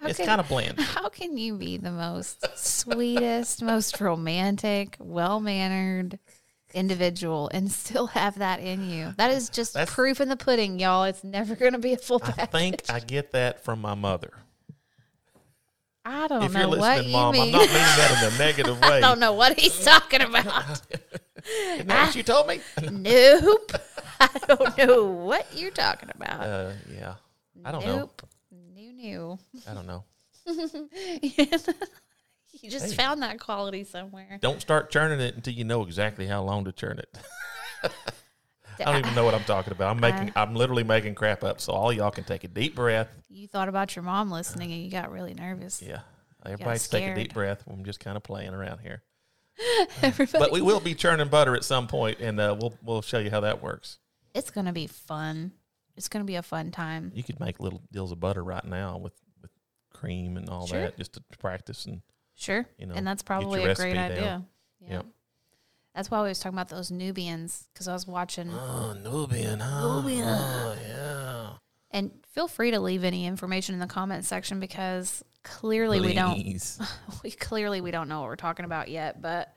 How it's kind of bland. [LAUGHS] How can you be the most sweetest, most romantic, well mannered individual and still have that in you? That is just That's- proof in the pudding, y'all. It's never going to be a full package. I think I get that from my mother. I don't if know you're what listening, you Mom, mean. I'm not meaning that in a negative way. [LAUGHS] I don't know what he's talking about. [LAUGHS] Isn't that what you told me? [LAUGHS] nope. I don't know what you're talking about. Uh, yeah, I don't know. nope. New, new. I don't know. you just Hey. found that quality somewhere. Don't start churning it until you know exactly how long to churn it. I don't even know what I'm talking about. I'm making, I'm literally making crap up. So all y'all can take a deep breath. You thought about your mom listening and you got really nervous. Yeah, everybody take a deep breath. I'm just kind of playing around here. [LAUGHS] Everybody, But we will be churning butter at some point, and uh, we'll we'll show you how that works. it's gonna be fun. It's gonna be a fun time. You could make little deals of butter right now with with cream and all Sure. that, just to practice and Sure. You know, and that's probably a great recipe idea. down. Yeah. Yep. That's why we was talking about those Nubians because I was watching. Oh, Nubian, huh? Nubian. Oh, yeah. And feel free to leave any information in the comment section because clearly we don't [LAUGHS] we clearly we don't know what we're talking about yet, but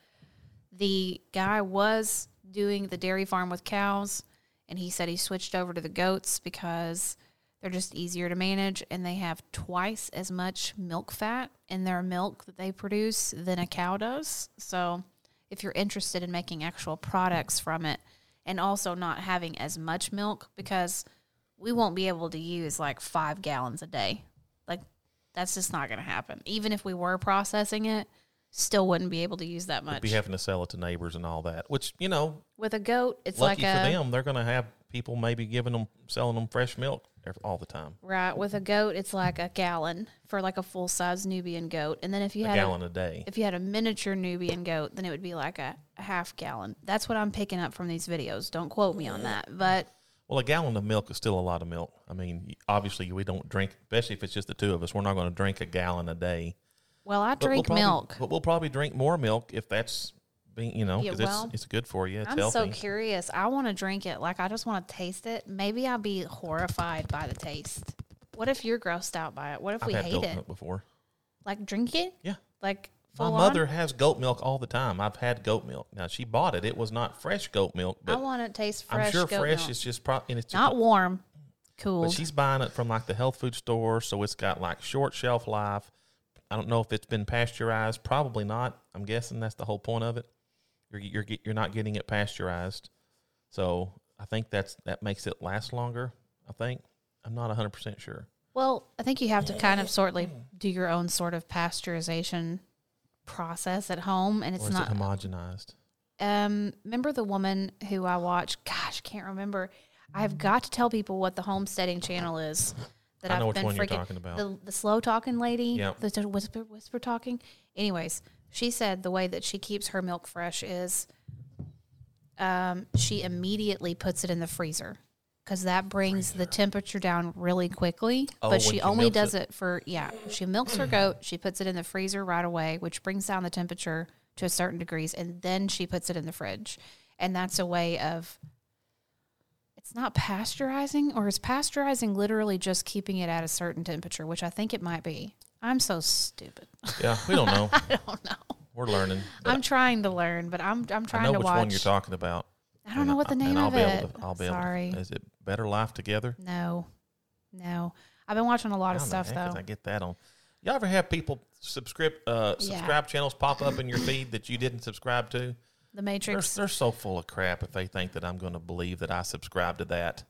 the guy was doing the dairy farm with cows and he said he switched over to the goats because they're just easier to manage and they have twice as much milk fat in their milk that they produce than a cow does. So if you're interested in making actual products from it and also not having as much milk because we won't be able to use like 5 gallons a day. Like that's just not going to happen. Even if we were processing it, still wouldn't be able to use that much. Be having to sell it to neighbors and all that, which you know, With a goat, it's lucky like for a them, they're going to have people maybe giving them, selling them fresh milk all the time. right. With a goat, it's like a gallon for like a full size Nubian goat, and then if you had A had gallon a day. if you had a miniature Nubian goat, then it would be like a, a half gallon. That's what I'm picking up from these videos. Don't quote me on that, but Well, a gallon of milk is still a lot of milk. I mean, obviously, we don't drink, especially if it's just the two of us. We're not going to drink a gallon a day. well, I But we'll drink probably- milk. but we'll probably drink more milk if that's you know, Yeah, well, it's it's good for you. It's I'm healthy. so curious. I want to drink it. Like I just want to taste it. Maybe I'll be horrified by the taste. What if you're grossed out by it? What if I've we had hate goat it? milk before. Like drink it? Yeah. Like My mother on? has goat milk all the time. I've had goat milk. Now she bought it. It was not fresh goat milk, But I want to taste fresh. I'm sure fresh milk. is just probably and it's not warm, Cool. But she's buying it from like the health food store, so it's got like short shelf life. I don't know if it's been pasteurized. Probably not. I'm guessing that's the whole point of it. You're you're you're not getting it pasteurized, so I think that's that makes it last longer. I think I'm not 100 percent sure. Well, I think you have to kind of sort of do your own sort of pasteurization process at home, and it's not it homogenized? Um, remember the woman who I watched? Gosh, can't remember. I've got to tell people what the homesteading channel is. That I which been one you're freaking talking about. the the slow talking lady. Yep. The whisper whisper talking. Anyways, she said the way that she keeps her milk fresh is, um, she immediately puts it in the freezer because that brings the temperature down really quickly. Oh, but she she only does it? it for yeah. She milks her goat. She puts it in the freezer right away, which brings down the temperature to a certain degrees, and then she puts it in the fridge. And that's a way of. It's not pasteurizing, or is pasteurizing literally just keeping it at a certain temperature, which I think it might be. I'm so stupid. Yeah, we don't know. [LAUGHS] I don't know. We're learning. I'm trying to learn, but I'm I'm trying I know to which watch. one you're talking about. I don't know what the name and I'll of be it. Able to, I'll be Sorry. able to. Is it Better Life Together? No, no. I've been watching a lot of stuff though. I get that on. Y'all ever have people subscribe uh, Yeah. subscribe channels pop up in your feed that you didn't subscribe to? The They're, Matrix. they're so full of crap if they think that I'm going to believe that I subscribe to that.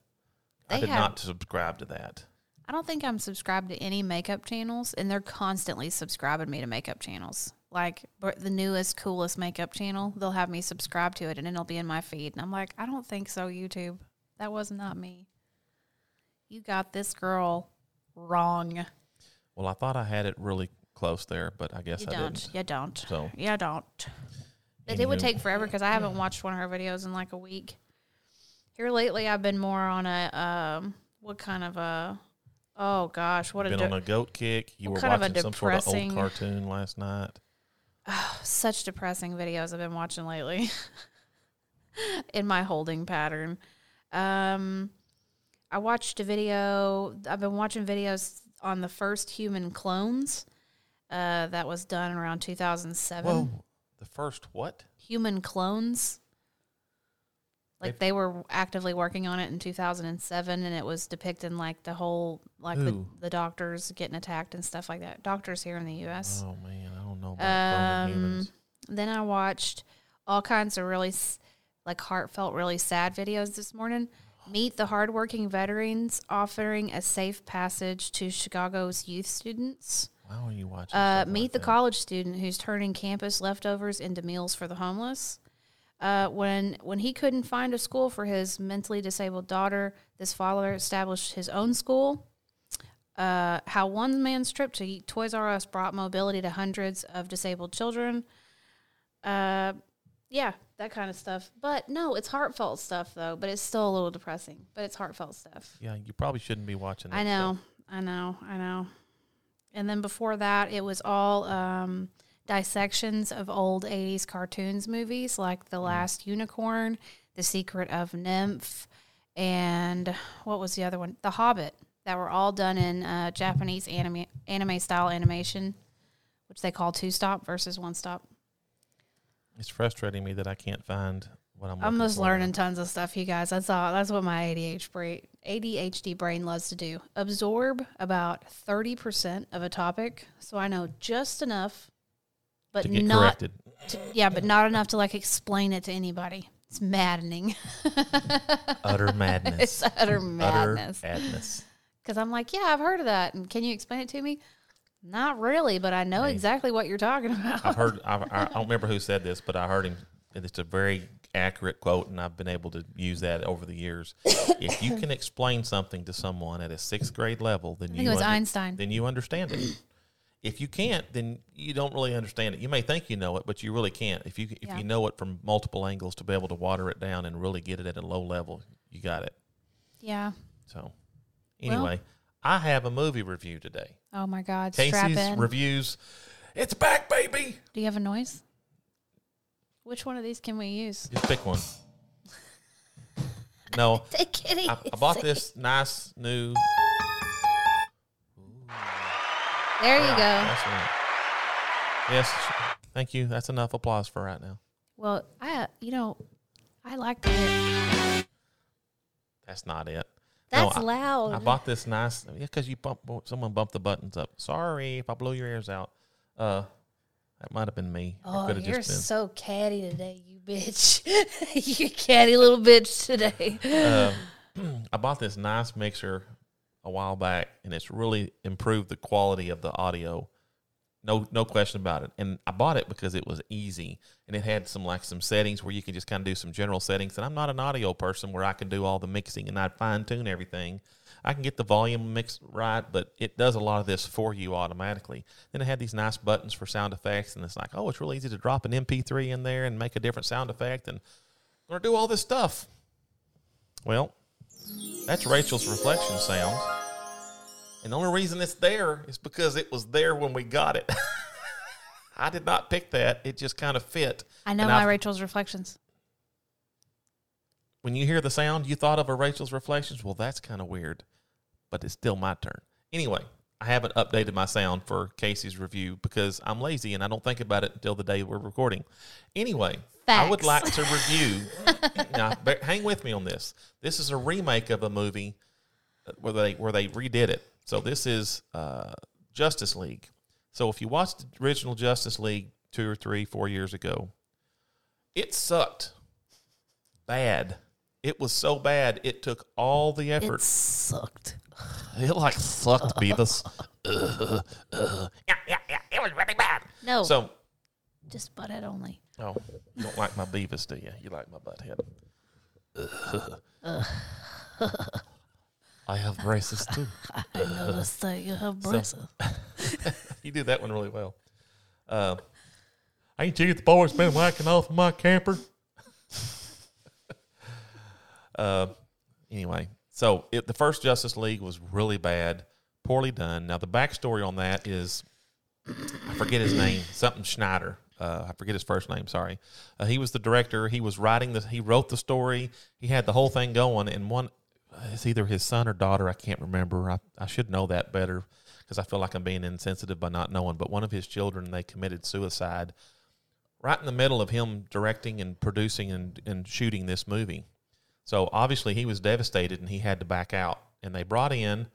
I did have- not subscribe to that. I don't think I'm subscribed to any makeup channels, and they're constantly subscribing me to makeup channels. Like the newest, coolest makeup channel, they'll have me subscribe to it, and it'll be in my feed. And I'm like, I don't think so, YouTube. That was not me. You got this girl wrong. Well, I thought I had it really close there, but I guess You I don't. didn't. You don't. So- you don't. But it would take forever because I haven't watched one of her videos in like a week. Here lately, I've been more on a um, what kind of a? Oh gosh, what have a Been de- on a goat kick. You were kind of a watching some sort of old cartoon last night. Oh, [SIGHS] such depressing videos I've been watching lately [LAUGHS] in my holding pattern. Um, I watched a video. I've been watching videos on the first human clones. Uh, that was done around 2007. Whoa, the first what? Human clones. Like they were actively working on it in 2007, and it was depicting like the whole like the, the doctors getting attacked and stuff like that. Doctors here in the U.S. Oh man, I don't know about Um, then I watched all kinds of really like heartfelt, really sad videos this morning. Meet the hardworking veterans offering a safe passage to Chicago's youth students. Why are you watching? Uh, meet like the that? college student who's turning campus leftovers into meals for the homeless. Uh, when when he couldn't find a school for his mentally disabled daughter, this father established his own school. Uh, how one man's trip to Toys R Us brought mobility to hundreds of disabled children. Uh, yeah, that kind of stuff. But no, it's heartfelt stuff though. But it's still a little depressing. But it's heartfelt stuff. Yeah, you probably shouldn't be watching. That I know, stuff. I know, I know. And then before that, it was all um, dissections of old 80s cartoons movies like The Last Unicorn, The Secret of NIMH, and what was the other one? The Hobbit, that were all done in uh, Japanese anime, anime style animation, which they call two stop versus one stop. It's frustrating me that I can't find what I'm. I'm just for. learning tons of stuff, you guys. That's all. That's what my ADHD brain, ADHD brain loves to do. Absorb about thirty percent of a topic, so I know just enough, but to get not. corrected. To, yeah, but not enough to like explain it to anybody. It's maddening. [LAUGHS] Utter madness. it's utter madness. Utter madness. Because I'm like, yeah, I've heard of that, and can you explain it to me? Not really, but I know Hey. exactly what you're talking about. I've heard. I've, I don't remember who said this, but I heard him. and It's a very accurate quote, and I've been able to use that over the years. if you can explain something to someone at a sixth grade level, then think you it was under- Einstein. Then you understand it. If you can't, then you don't really understand it. You may think you know it, but you really can't. If you if Yeah. you know it from multiple angles to be able to water it down and really get it at a low level, you got it. yeah. So, anyway, I have a movie review today. Oh my God. Strap Casey's reviews. It's back, baby. Do you have a noise? Which one of these can we use? Just pick one. [LAUGHS] No, I, I bought this nice new. There you go. Right. Yes, thank you. That's enough applause for right now. Well, I you know, I like to hear. That's not it. No, That's I- loud. I bought this nice. Yeah, because you bump. Someone bumped the buttons up. Sorry if I blow your ears out. Uh, that might have been me. Oh, you're so catty today, you bitch. [LAUGHS] you catty little bitch today. Um, [LAUGHS] [CLEARS THROAT] I bought this nice mixer a while back, and it's really improved the quality of the audio No, no question about it. And I bought it because it was easy and it had some like some settings where you can just kind of do some general settings. And I'm not an audio person where I can do all the mixing and I fine tune everything. I can get the volume mixed right, but it does a lot of this for you automatically. Then it had these nice buttons for sound effects, and it's like, oh, it's really easy to drop an MP3 in there and make a different sound effect, and I'm gonna do all this stuff. Well, that's Rachel's reflection sound. And the only reason it's there is because it was there when we got it. [LAUGHS] I did not pick that. It just kind of fit. I know And my I've- Rachel's reflections. When you hear the sound, you thought of a Rachel's reflections. Well, that's kind of weird, but it's still my turn. Anyway, I haven't updated my sound for Casey's review because I'm lazy and I don't think about it until the day we're recording. Anyway, I would like to [LAUGHS] review. now, hang with me on this. This is a remake of a movie uh, where they where they redid it. So this is uh, Justice League. So if you watched the original Justice League two or three, four years ago, it sucked bad. It was so bad it took all the effort. It sucked. It like sucked Beavis. Ugh, [LAUGHS] ugh. Yeah, yeah, yeah. It was really bad. No, So, just butthead only. oh, you don't like my Beavis, do you? You like my butthead. Ugh. [LAUGHS] I have braces too. I noticed that you have braces. [LAUGHS] you did that one really well. Uh, ain't you the boys been whacking off my camper? Uh, anyway, so it, the first Justice League was really bad, poorly done. Now the backstory on that is, I forget his name, something Snyder. Uh, I forget his first name. Sorry, uh, he was the director. He was writing the. He wrote the story. He had the whole thing going. And one, it's either his son or daughter. I can't remember. I, I should know that better because I feel like I'm being insensitive by not knowing. But one of his children, they committed suicide right in the middle of him directing and producing and, and shooting this movie. So obviously he was devastated and he had to back out. And they brought in,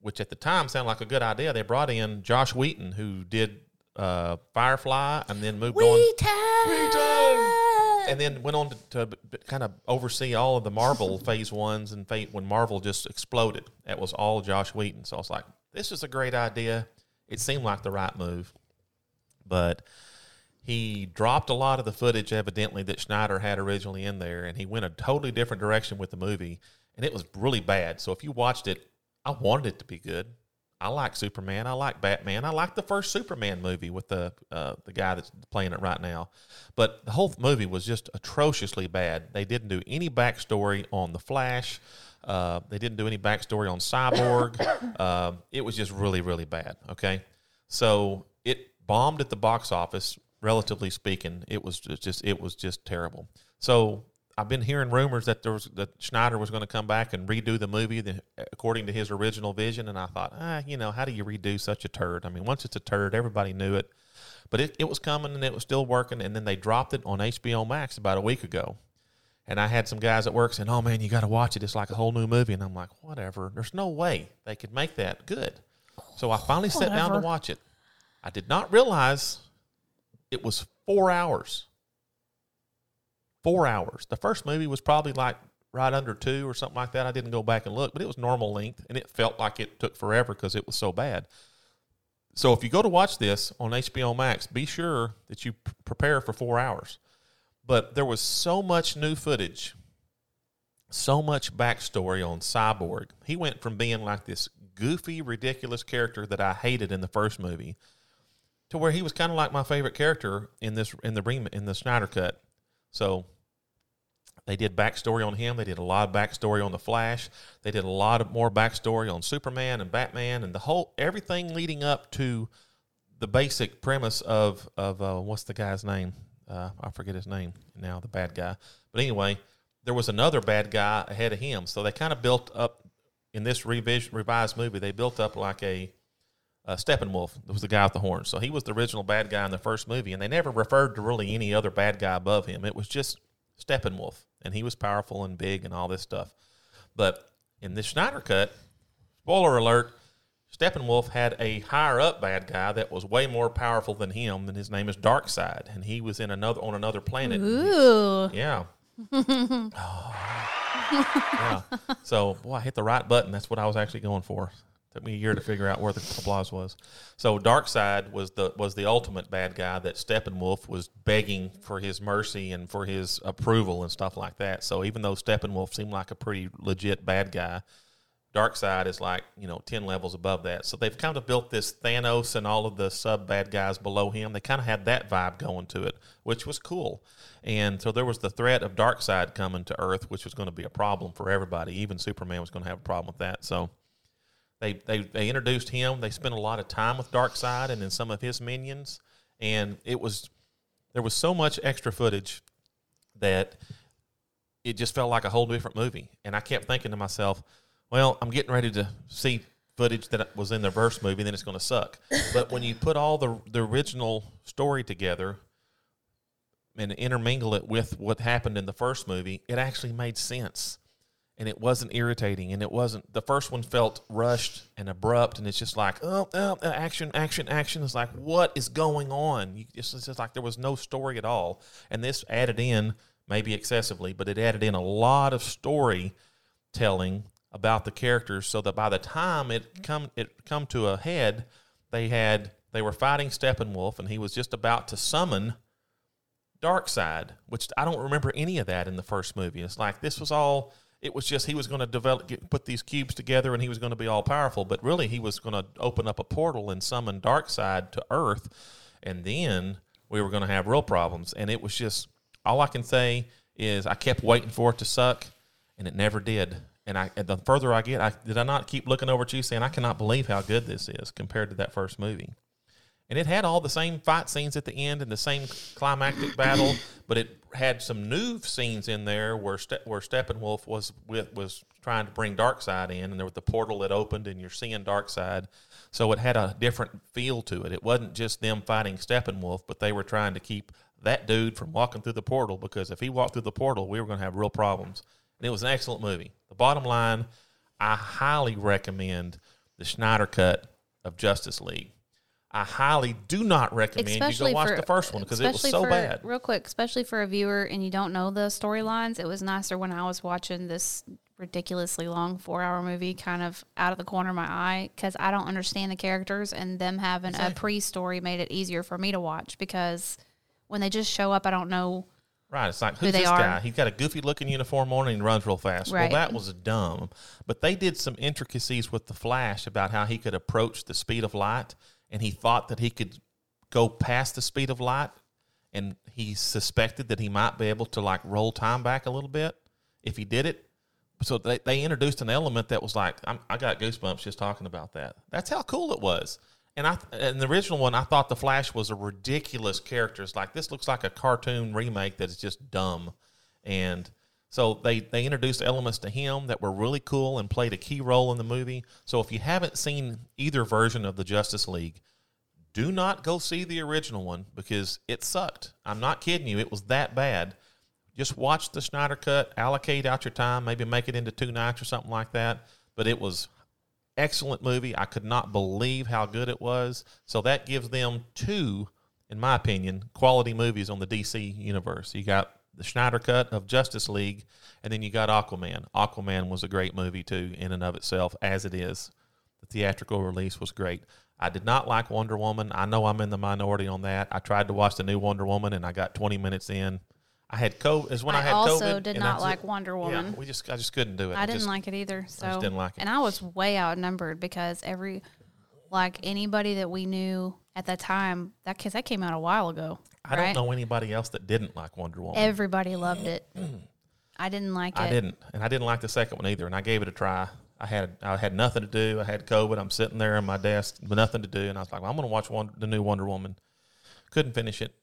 which at the time sounded like a good idea. They brought in Josh Whedon, who did uh, Firefly and then moved on Whedon! and then went on to, to kind of oversee all of the Marvel [LAUGHS] phase ones and fate when Marvel just exploded. That was all Josh Whedon. So I was like, this is a great idea. It seemed like the right move, but he dropped a lot of the footage evidently that Snyder had originally in there, and he went a totally different direction with the movie, and it was really bad. So if you watched it, I wanted it to be good. I like Superman. I like Batman. I like the first Superman movie with the uh, the guy that's playing it right now. But the whole movie was just atrociously bad. They didn't do any backstory on the Flash. Uh, they didn't do any backstory on Cyborg. [COUGHS] uh, it was just really, really bad. Okay, so it bombed at the box office. Relatively speaking, it was just- it was just terrible. So I've been hearing rumors that there was that Snyder was going to come back and redo the movie the, according to his original vision, and I thought, ah, you know, how do you redo such a turd? I mean, once it's a turd, everybody knew it, but it, it was coming and it was still working, and then they dropped it on HBO Max about a week ago, and I had some guys at work saying, "Oh man, you got to watch it. It's like a whole new movie," and I'm like, whatever. There's no way they could make that good. So I finally sat down to watch it. I did not realize it was four hours four hours. The first movie was probably like right under two or something like that. I didn't go back and look, but it was normal length, and it felt like it took forever because it was so bad. So if you go to watch this on HBO Max, be sure that you p- prepare for four hours. But there was so much new footage, so much backstory on Cyborg. He went from being like this goofy, ridiculous character that I hated in the first movie to where he was kind of like my favorite character in this in the in the Snyder cut. So they did backstory on him. They did a lot of backstory on the Flash. They did a lot of more backstory on Superman and Batman and the whole everything leading up to the basic premise of of uh, what's the guy's name? Uh, I forget his name now. The bad guy. But anyway, there was another bad guy ahead of him. So they kind of built up in this revision, revised movie. They built up like a uh, Steppenwolf was the guy with the horns. So he was the original bad guy in the first movie, and they never referred to really any other bad guy above him. It was just Steppenwolf, and he was powerful and big and all this stuff. But in the Snyder cut, spoiler alert, Steppenwolf had a higher up bad guy that was way more powerful than him, and his name is Darkseid, and he was in another on another planet. Ooh. Yeah. [LAUGHS] yeah. So, boy, I hit the right button. That's what I was actually going for. Took me a year to figure out where the applause was. So Darkseid was the was the ultimate bad guy that Steppenwolf was begging for his mercy and for his approval and stuff like that. So even though Steppenwolf seemed like a pretty legit bad guy, Darkseid is like you know ten levels above that. So they've kind of built this Thanos and all of the sub bad guys below him. They kind of had that vibe going to it, which was cool. And so there was the threat of Darkseid coming to Earth, which was going to be a problem for everybody. Even Superman was going to have a problem with that. So they, they, they introduced him. They spent a lot of time with Darkseid and then some of his minions, and it was there was so much extra footage that it just felt like a whole different movie. And I kept thinking to myself, well, I'm getting ready to see footage that was in the first movie, then it's going to suck. but when you put all the the original story together and intermingle it with what happened in the first movie, it actually made sense and it wasn't irritating and it wasn't the first one felt rushed and abrupt and it's just like oh, oh uh, action action action. It's like what is going on? You, it's just like there was no story at all. And this added in maybe excessively but it added in a lot of story telling about the characters so that by the time it come it come to a head they had they were fighting steppenwolf and he was just about to summon Darkseid which i don't remember any of that in the first movie. It's like this was all it was just he was going to develop, get, put these cubes together, and he was going to be all powerful. But really, he was going to open up a portal and summon Darkseid to Earth, and then we were going to have real problems. And it was just all I can say is I kept waiting for it to suck, and it never did. And I, and the further I get, I did I not keep looking over at you saying I cannot believe how good this is compared to that first movie and it had all the same fight scenes at the end and the same climactic battle, but it had some new scenes in there where Ste- where Steppenwolf was with was trying to bring Darkseid in, and there was the portal that opened, and you're seeing Darkseid. So it had a different feel to it. It wasn't just them fighting Steppenwolf, but they were trying to keep that dude from walking through the portal because if he walked through the portal, we were going to have real problems. And it was an excellent movie. The bottom line, I highly recommend the Snyder cut of Justice League. I highly do not recommend Especially you go watch for- the first one because it was so for- bad. Real quick, especially for a viewer and you don't know the storylines, it was nicer when I was watching this ridiculously long four hour movie kind of out of the corner of my eye because I don't understand the characters and them having a pre story made it easier for me to watch because when they just show up, I don't know. Right. It's like, Who who's this are. guy? He's got a goofy looking uniform on and he runs real fast. Right. Well, that was dumb. But they did some intricacies with the Flash about how he could approach the speed of light, and he thought that he could go past the speed of light, and he suspected that he might be able to like roll time back a little bit if he did it. So they, they introduced an element that was like, I'm, I got goosebumps just talking about that. That's how cool it was. And I, in the original one, I thought the Flash was a ridiculous character. It's like this looks like a cartoon remake that is just dumb, and so they they introduced elements to him that were really cool and played a key role in the movie. So if you haven't seen either version of the Justice League, do not go see the original one because it sucked. I'm not kidding you; it was that bad. Just watch the Snyder cut, allocate out your time, maybe make it into two nights or something like that. But it was excellent movie. I could not believe how good it was. So that gives them two, in my opinion, quality movies on the DC universe. You got the Snyder cut of Justice League, and then you got Aquaman. Aquaman was a great movie too, in and of itself, as it is. The theatrical release was great. I did not like Wonder Woman. I know I'm in the minority on that. I tried to watch the new Wonder Woman, and I got 20 minutes in. I had COVID. Is when I, I had also COVID. did not like it. Wonder Yeah, Woman. we just I just couldn't do it. I didn't just- like it either. So didn't like it. and I was way outnumbered because every like anybody that we knew at that time that because that came out a while ago. I don't know anybody else that didn't like Wonder Woman. Everybody loved it. I didn't like it. I didn't, and I didn't like the second one either. And I gave it a try. I had I had nothing to do. I had COVID. I'm sitting there on my desk with nothing to do, and I was like, well, I'm going to watch one, the new Wonder Woman. Couldn't finish it.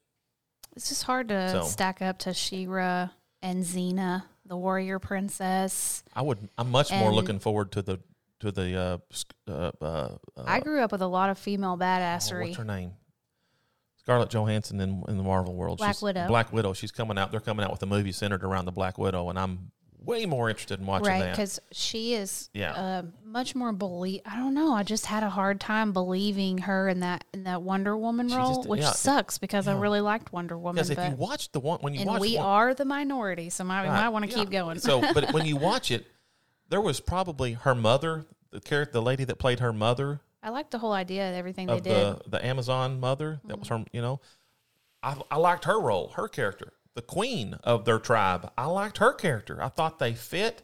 It's just hard to So- stack up to She-Ra and Xena, the warrior princess. I would. I'm much more looking forward to the to the uh, uh, uh, uh, I grew up with a lot of female oh, badassery. what's her name? Scarlett Johansson in in the Marvel world. Black She's, Widow. Black Widow. She's coming out. They're coming out with a movie centered around the Black Widow, and I'm way more interested in watching right that. because she is Yeah. uh, much more believe i don't know i just had a hard time believing her in that in that wonder woman She role just- which yeah, sucks because i really liked wonder woman Because if you watch the one when you and watch we one, are the minority so might, we Right, might want to yeah. keep going so, but [LAUGHS] when you watch it, there was probably her mother. the character, the lady that played her mother I liked the whole idea of everything they did. Mm-hmm. the the Amazon mother that was her. You know, I I liked her role, her character, the queen of their tribe. I liked her character. I thought they fit.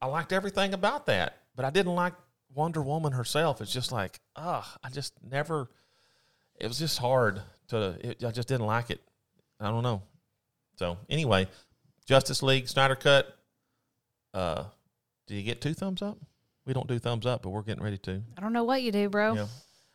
I liked everything about that, but I didn't like Wonder Woman herself. It's just like, ugh, I just never. It was just hard to. It, I just didn't like it. I don't know. So anyway, Justice League Snyder Cut. Uh, do you get two thumbs up? We don't do thumbs up, but we're getting ready to. I don't know what you do, bro. Yeah.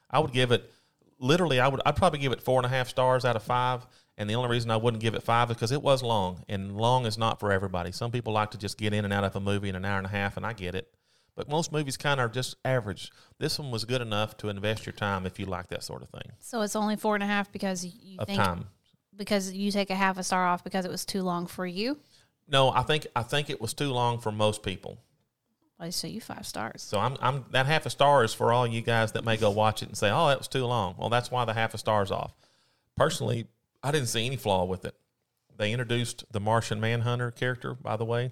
I would give it literally I would I'd probably give it four and a half stars out of five. And the only reason I wouldn't give it five is because it was long. And long is not for everybody. Some people like to just get in and out of a movie in an hour and a half, and I get it. But most movies kind of are just average. This one was good enough to invest your time if you like that sort of thing. So it's only four and a half because you Of think time. because you take a half a star off because it was too long for you. No, I think I think it was too long for most people. I say you five stars. So I'm, I'm that half a star is for all you guys that may go watch it and say, "Oh, that was too long." Well, that's why the half a star's off. Personally, I didn't see any flaw with it. They introduced the Martian Manhunter character, by the way.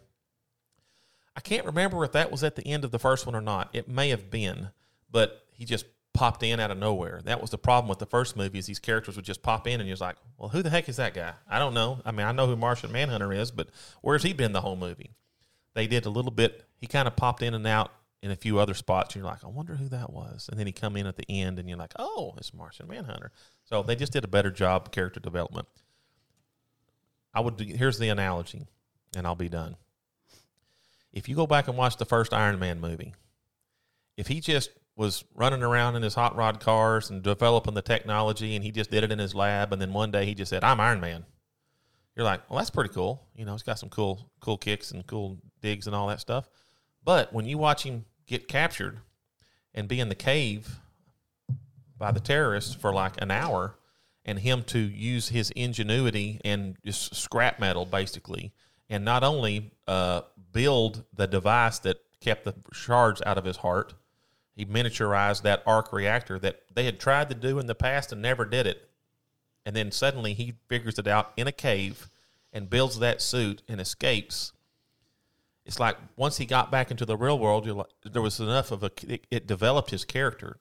I can't remember if that was at the end of the first one or not. It may have been, but he just popped in out of nowhere. That was the problem with the first movie is these characters would just pop in and you're like, well, who the heck is that guy? I don't know. I mean, I know who Martian Manhunter is, but where's he been the whole movie? They did a little bit. He kind of popped in and out in a few other spots. And you're like, I wonder who that was. And then he come in at the end and you're like, oh, it's Martian Manhunter. So they just did a better job character development. I would. Here's the analogy, and I'll be done. If you go back and watch the first Iron Man movie, if he just was running around in his hot rod cars and developing the technology, and he just did it in his lab, and then one day he just said, "I'm Iron Man," you're like, "Well, that's pretty cool." You know, he's got some cool, cool kicks and cool digs and all that stuff. But when you watch him get captured and be in the cave by the terrorists for like an hour and him to use his ingenuity and just scrap metal basically and not only uh, build the device that kept the shards out of his heart he miniaturized that arc reactor that they had tried to do in the past and never did it and then suddenly he figures it out in a cave and builds that suit and escapes it's like once he got back into the real world, you're like, there was enough of a it, it developed his character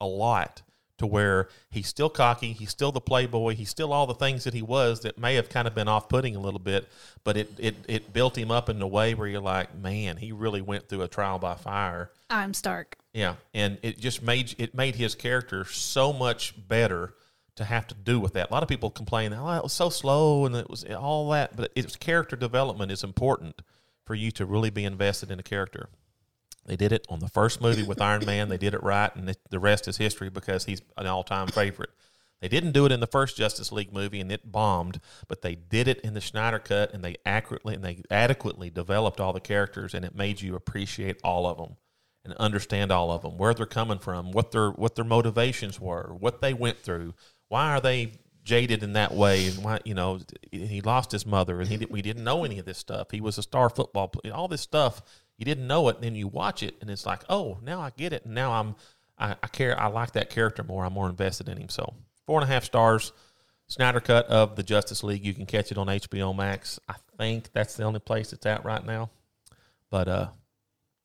a lot to where he's still cocky, he's still the playboy, he's still all the things that he was that may have kind of been off putting a little bit, but it, it it built him up in a way where you're like, man, he really went through a trial by fire. I'm Stark. Yeah, and it just made it made his character so much better to have to do with that. A lot of people complain, "Oh, it was so slow," and it was all that, but it's character development is important for you to really be invested in a character. They did it on the first movie with Iron Man. They did it right, and the rest is history because he's an all-time favorite. They didn't do it in the first Justice League movie, and it bombed. But they did it in the Snyder cut, and they accurately and they adequately developed all the characters, and it made you appreciate all of them and understand all of them, where they're coming from, what their what their motivations were, what they went through, why are they jaded in that way, and why you know he lost his mother, and he did, we didn't know any of this stuff. He was a star football player, all this stuff. You didn't know it, and then you watch it, and it's like, oh, now I get it, and now I'm I, I care. I like that character more. I'm more invested in him. So four and a half stars. Snyder cut of the Justice League. You can catch it on HBO Max. I think that's the only place it's at right now. But uh,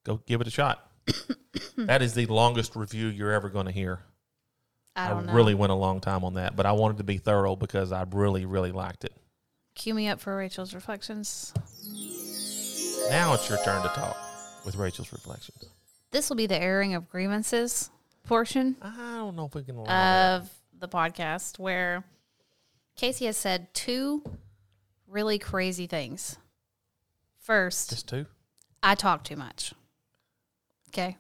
go give it a shot. [COUGHS] that is the longest review you're ever going to hear. I know. really went a long time on that, but I wanted to be thorough because I really, really liked it. Cue me up for Rachel's reflections. Now it's your turn to talk with Rachel's reflections. This will be the airing of grievances portion I don't know if we can allow that. of the podcast where Casey has said two really crazy things. First, Just two. I talk too much. Okay.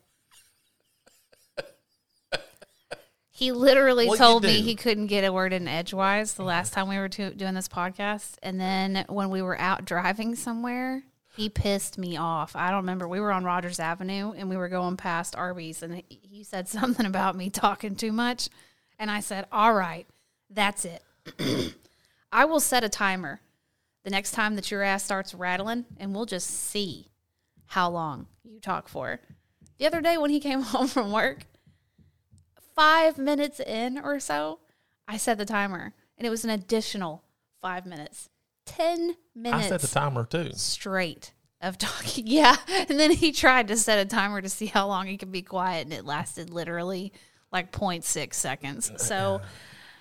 He literally you told me he couldn't get a word in edgewise the last time we were to, doing this podcast. And then when we were out driving somewhere, he pissed me off. I don't remember. We were on Rogers Avenue and we were going past Arby's and he said [LAUGHS] something about me talking too much. And I said, All right, that's it. [CLEARS THROAT] I will set a timer the next time that your ass starts rattling and we'll just see how long you talk for. The other day when he came [LAUGHS] home from work, five minutes in or so, I set the timer and it was an additional five minutes. 10 minutes. I set the timer too. straight of talking. [LAUGHS] Yeah. And then he tried to set a timer to see how long he could be quiet, and it lasted literally like 0.6 seconds. So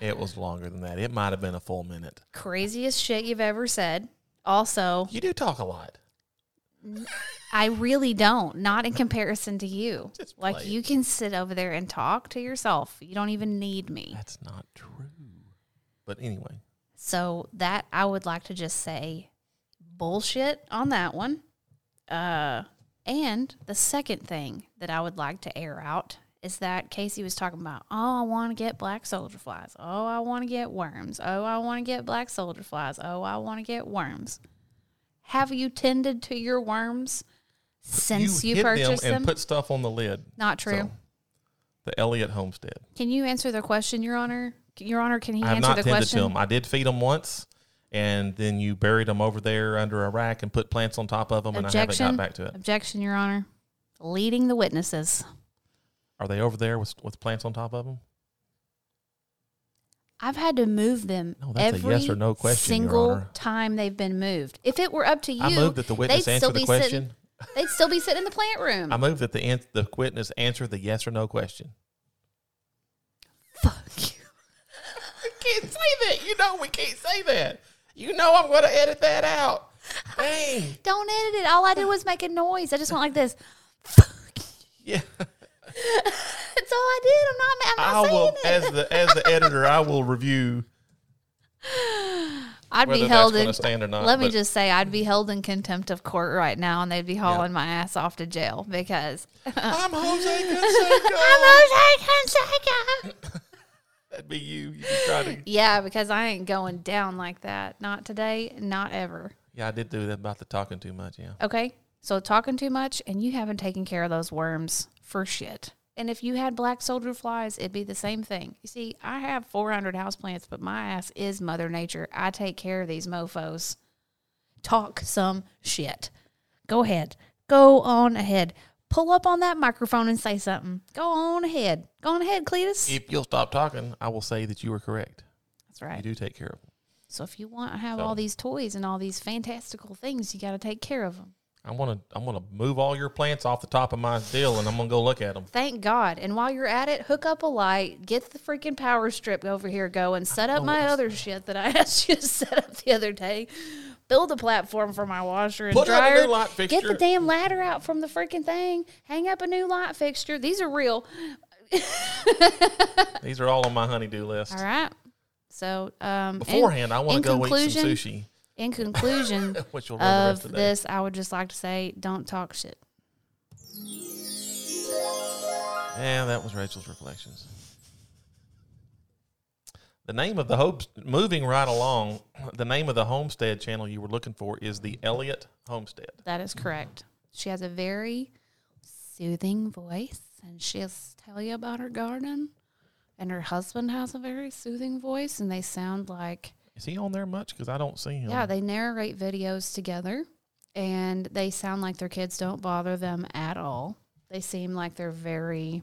It was longer than that. It might have been a full minute. craziest shit you've ever said. Also, You do talk a lot. I really don't. Not in comparison to you. [LAUGHS] Just Like play. you can sit over there and talk to yourself. You don't even need me. That's not true. But anyway, So that I would like to just say bullshit on that one. Uh and the second thing that I would like to air out is that Casey was talking about, oh, I want to get black soldier flies. Oh, I want to get worms. Oh, I want to get black soldier flies. Oh, I want to get worms. Have you tended to your worms since you, hid purchased them them? and put stuff on the lid. Not true. So, the Elliott Homestead. Can you answer the question, Your Honor? Your Honor, can he I have answer not the tended question? to them. I did feed them once, and then you buried them over there under a rack and put plants on top of them, and I haven't Objection. got back to it. Objection, Your Honor. Leading the witnesses. Are they over there with with plants on top of them? I've had to move them No, every yes or no question, single time they've been moved. If it were up to you, I move that the witness answer still the be question. Sitting, they'd still be sitting in the plant room. I move that the an- the witness answer the yes or no question. Fuck you. [LAUGHS] We can't say that. You know we can't say that. You know I'm going to edit that out. Dang. Don't edit it. All I did was make a noise. I just went like this. [LAUGHS] Yeah. That's all I did. I'm not. I'm I not saying will, it. as the as the editor, I will review [SIGHS] I'd be held in. stand or not. Let me just say, I'd be held in contempt of court right now, and they'd be hauling my ass off to jail because [LAUGHS] I'm Jose Canseco. I'm Jose Canseco. [LAUGHS] That'd be you. You could try to. Yeah, because I ain't going down like that. Not today. Not ever. Yeah, I did do that about the talking too much. Yeah. Okay. So talking too much and you haven't taken care of those worms for shit. And if you had black soldier flies, it'd be the same thing. You see, I have 400 houseplants, but my ass is Mother Nature. I take care of these mofos. Talk some shit. Go ahead. Go on ahead. Pull up on that microphone and say something. Go on ahead. Go on ahead, Cletus. If you'll stop talking, I will say that you were correct. That's right. You do take care of them. So if you want to have So- all these toys and all these fantastical things, you got to take care of them. I'm gonna I'm gonna move all your plants off the top of my deal, and I'm gonna go look at them. Thank God. And while you're at it, hook up a light, get the freaking power strip over here going, set up my other shit that I asked you to set up the other day. Build a platform for my washer and Put out a dryer. new light fixture. Get the damn ladder out from the freaking thing. Hang up a new light fixture. These are real. [LAUGHS] These are all on my honeydew list. All right. So, um, in- Beforehand, I want to go eat some sushi, In conclusion which will run the rest of of this, I would just like to say, don't talk shit. Yeah, that was Rachel's reflections. The name of the home, moving right along, the name of the homestead channel you were looking for is the Elliott Homestead. That is correct. She has a very soothing voice, and she'll tell you about her garden. And her husband has a very soothing voice, and they sound like Is he on there much? Because I don't see him. yeah, they narrate videos together, and they sound like their kids don't bother them at all. They seem like they're very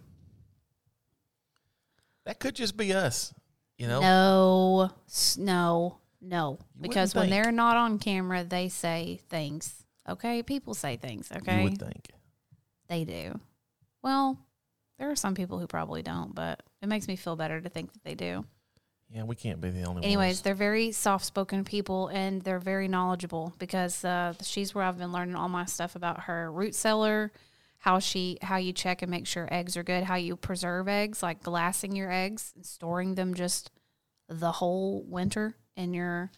that could just be us. You know, no, no, no. You Because when think. they're not on camera, they say things. Okay, people say things. Okay, you would think. They do. Well, there are some people who probably don't, but it makes me feel better to think that they do. Yeah, we can't be the only ones. Anyways, ones. they're very soft spoken people and they're very knowledgeable because uh, she's where I've been learning all my stuff about her root cellar, how she how you check and make sure eggs are good, how you preserve eggs, like glassing your eggs and storing them just the whole winter in your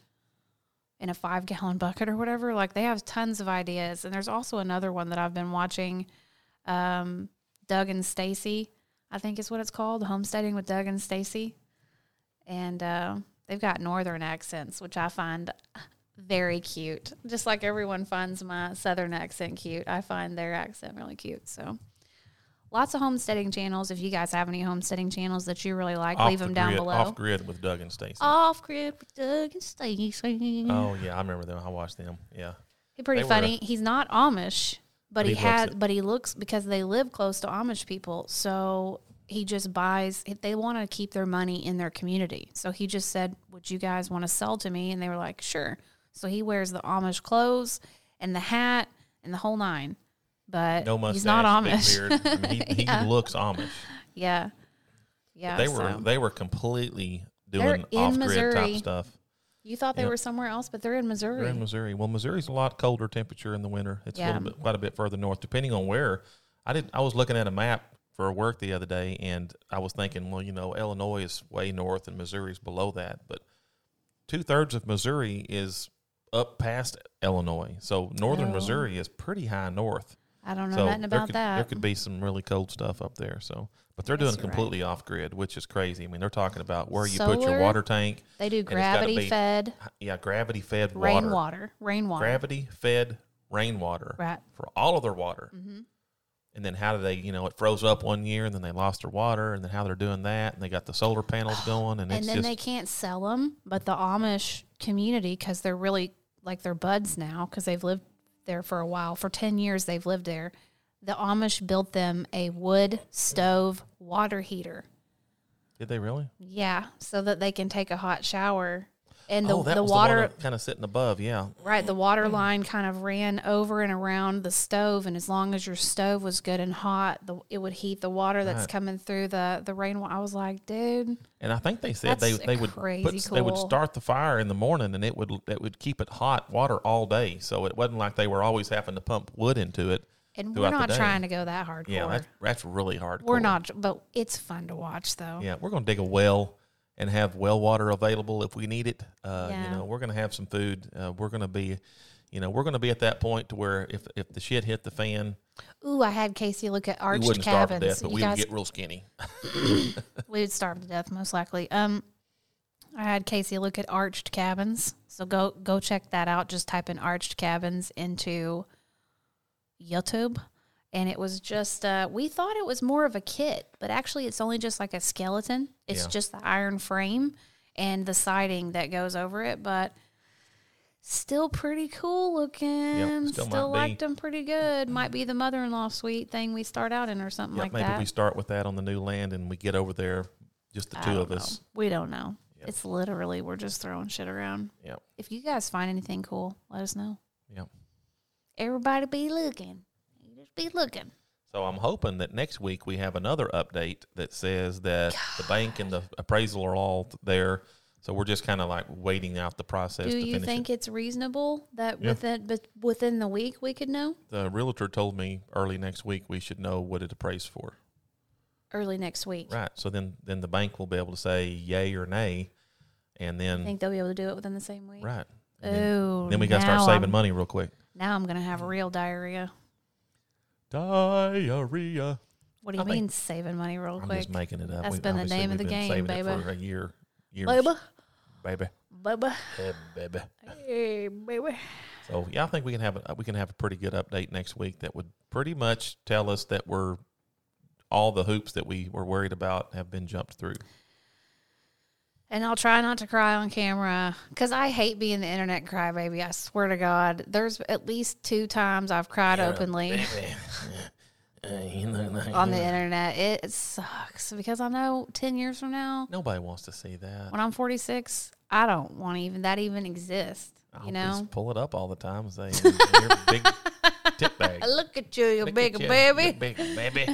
in a five gallon bucket or whatever. Like they have tons of ideas. And there's also another one that I've been watching, um, Doug and Stacy, I think is what it's called, Homesteading with Doug and Stacy. And uh, they've got northern accents, which I find very cute. Just like everyone finds my southern accent cute, I find their accent really cute. So lots of homesteading channels. If you guys have any homesteading channels that you really like, off leave the them down below. Off grid with Doug and Stacy. Off grid with Doug and Stacy. Oh yeah, I remember them. I watched them. Yeah, He's pretty They were- funny. He's not Amish, but, But he, he had but he looks because they live close to Amish people. So he just buys they want to keep their money in their community. So he just said, "Would you guys want to sell to me?" And they were like, "Sure." So he wears the Amish clothes and the hat and the whole nine. But No mustache, he's not Amish. I mean, he, [LAUGHS] he looks Amish. yeah, yeah. they were so- they were completely doing in off grid Missouri. type stuff. you thought they yeah. were somewhere else, but they're in Missouri. They're in Missouri. Well, Missouri's a lot colder temperature in the winter. It's a Yeah. little bit, quite a bit further north, depending on where. I did. I was looking at a map for work the other day, and I was thinking, well, you know, Illinois is way north, and Missouri's below that, but two thirds of Missouri is up past Illinois, so northern Oh. Missouri is pretty high north. I don't know so nothing about could, that. There could be some really cold stuff up there. So, but they're doing you're right. completely off grid, which is crazy. I mean, they're talking about where you put your water tank. they do gravity be fed Yeah, gravity fed water rainwater, rainwater. gravity fed rainwater Right. for all of their water. hmm And then how do they, you know, it froze up one year and then they lost their water and then how they're doing that and they got the solar panels going and, And then just they can't sell them, but the Amish community, because they're really like they're buds now, because they've lived there for a while. For 10 years, they've lived there. The Amish built them a wood stove water heater. did they really? Yeah, so that they can take a hot shower. And the, oh, that the was water, the kind of sitting above. Yeah, right, the water hmm. line kind of ran over and around the stove. And as long as your stove was good and hot, the, it would heat the water that's Right. coming through the, the rainwater. I was like, dude, and I think they said they, That's they would crazy put, they would start the fire in the morning and it would it would keep it hot water all day. So it wasn't like they were always having to pump wood into it. and we're not trying to go that hardcore. Yeah, that's that's really hard. We're not, but it's fun to watch though. Yeah, we're going to dig a well and have well water available if we need it. Uh, Yeah. You know, we're going to have some food. Uh, we're going to be, you know, we're going to be at that point to where if if the shit hit the fan, Ooh, I had Casey look at we arched wouldn't starve cabins. to death, but you we guys, would get real skinny. [LAUGHS] we would starve to death most likely. Um, I had Casey look at arched cabins. So go go check that out. Just type in arched cabins into YouTube. And it was just uh, we thought it was more of a kit, but actually it's only just like a skeleton. It's Yeah. just the iron frame and the siding that goes over it, but still pretty cool looking. still still might be. liked them pretty good. Might be the mother-in-law suite thing we start out in or something Yeah, like maybe that. we start with that on the new land and we get over there, just the I two of us. We don't know. Yep. It's literally we're just throwing shit around. Yep. If you guys find anything cool, let us know. Yep. Everybody be looking. Be looking. So I'm hoping that next week we have another update that says that the bank and the appraisal are all there. So we're just kind of like waiting out the process. Do you think it. it's reasonable that Yeah. within but within the week we could know? the realtor told me early next week we should know what it appraised for? Early next week. Right. So then then the bank will be able to say yay or nay, and then I think they'll be able to do it within the same week. right. And then, Oh, then we got to start saving I'm- money real quick. Now I'm gonna have real diarrhea. Diarrhea. What do you I think- mean saving money real I'm quick? just making it up. That's We've- been the obviously name of we've the been game, saving baby. It for a year, years, Baby, baby, baby, Hey, baby. hey, baby. So yeah, I think we can have a, we can have a pretty good update next week that would pretty much tell us that we're all the hoops that we were worried about have been jumped through. And I'll try not to cry on camera because I hate being the internet crybaby. I swear to God, there's at least two times I've cried openly [LAUGHS] [LAUGHS] on the internet. It sucks because I know 10 years from now, Nobody wants to see that. when I'm 46, I don't want even that even exist. I You know, just pull it up all the time and say you're big [LAUGHS] tip bag. look at you, you Look big you, baby. big baby.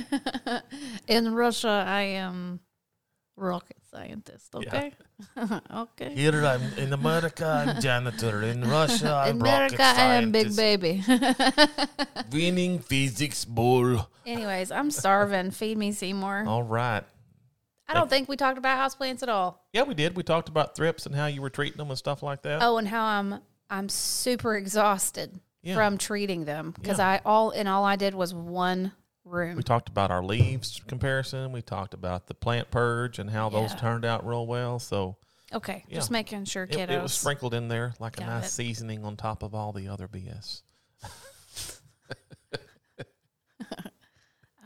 In Russia, I am rocket scientist. Okay, [LAUGHS] okay. Here I'm in America, I'm [LAUGHS] janitor. In Russia, I'm In America, I am big baby. [LAUGHS] Winning physics ball. Anyways, I'm starving. Feed me, Seymour. All right. I don't think we talked about houseplants at all. Yeah, we did. We talked about thrips and how you were treating them and stuff like that. Oh, and how I'm I'm super exhausted Yeah. from treating them because Yeah. I all and all I did was one room. We talked about our leaves comparison. We talked about the plant purge and how those turned out real well. So okay, Yeah. just making sure, it, kiddos. it was sprinkled in there like a nice it. seasoning on top of all the other BS.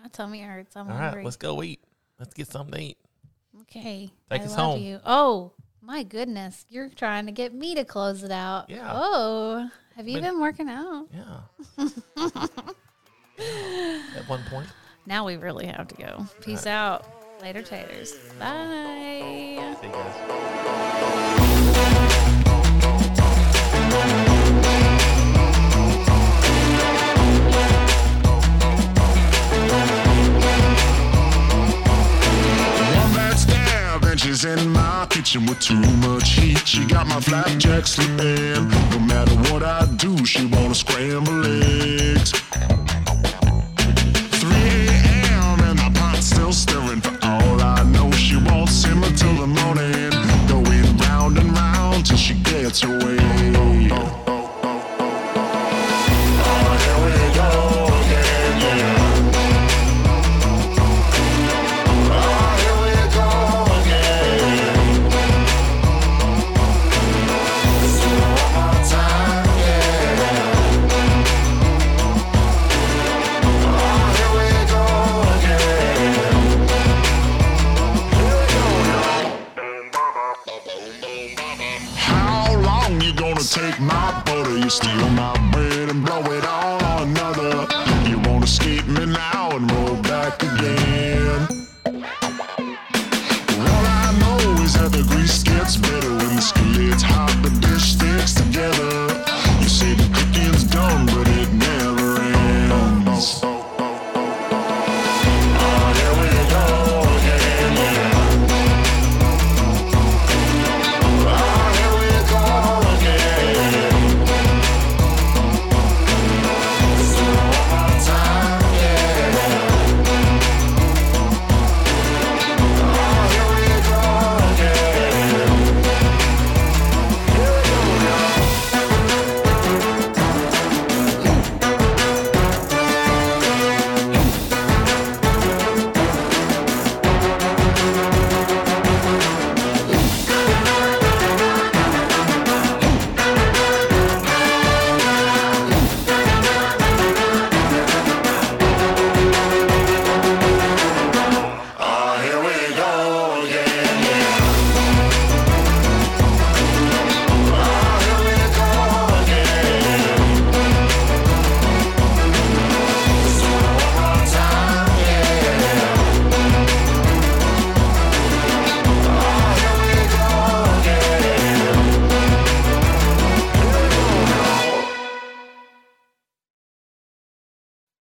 My [LAUGHS] tummy hurts. I'm All hungry. right, let's go eat. Let's get something to eat. okay, Take I us home. you. Oh my goodness, you're trying to get me to close it out. Yeah. Oh, have you Been- been working out? Yeah. [LAUGHS] [GASPS] at one point. Now we really have to go. Peace right. out. Later, taters. Bye. See you guys. She's in my kitchen with too much heat. She got my flapjack slipping. No matter what I do, she wanna scramble it.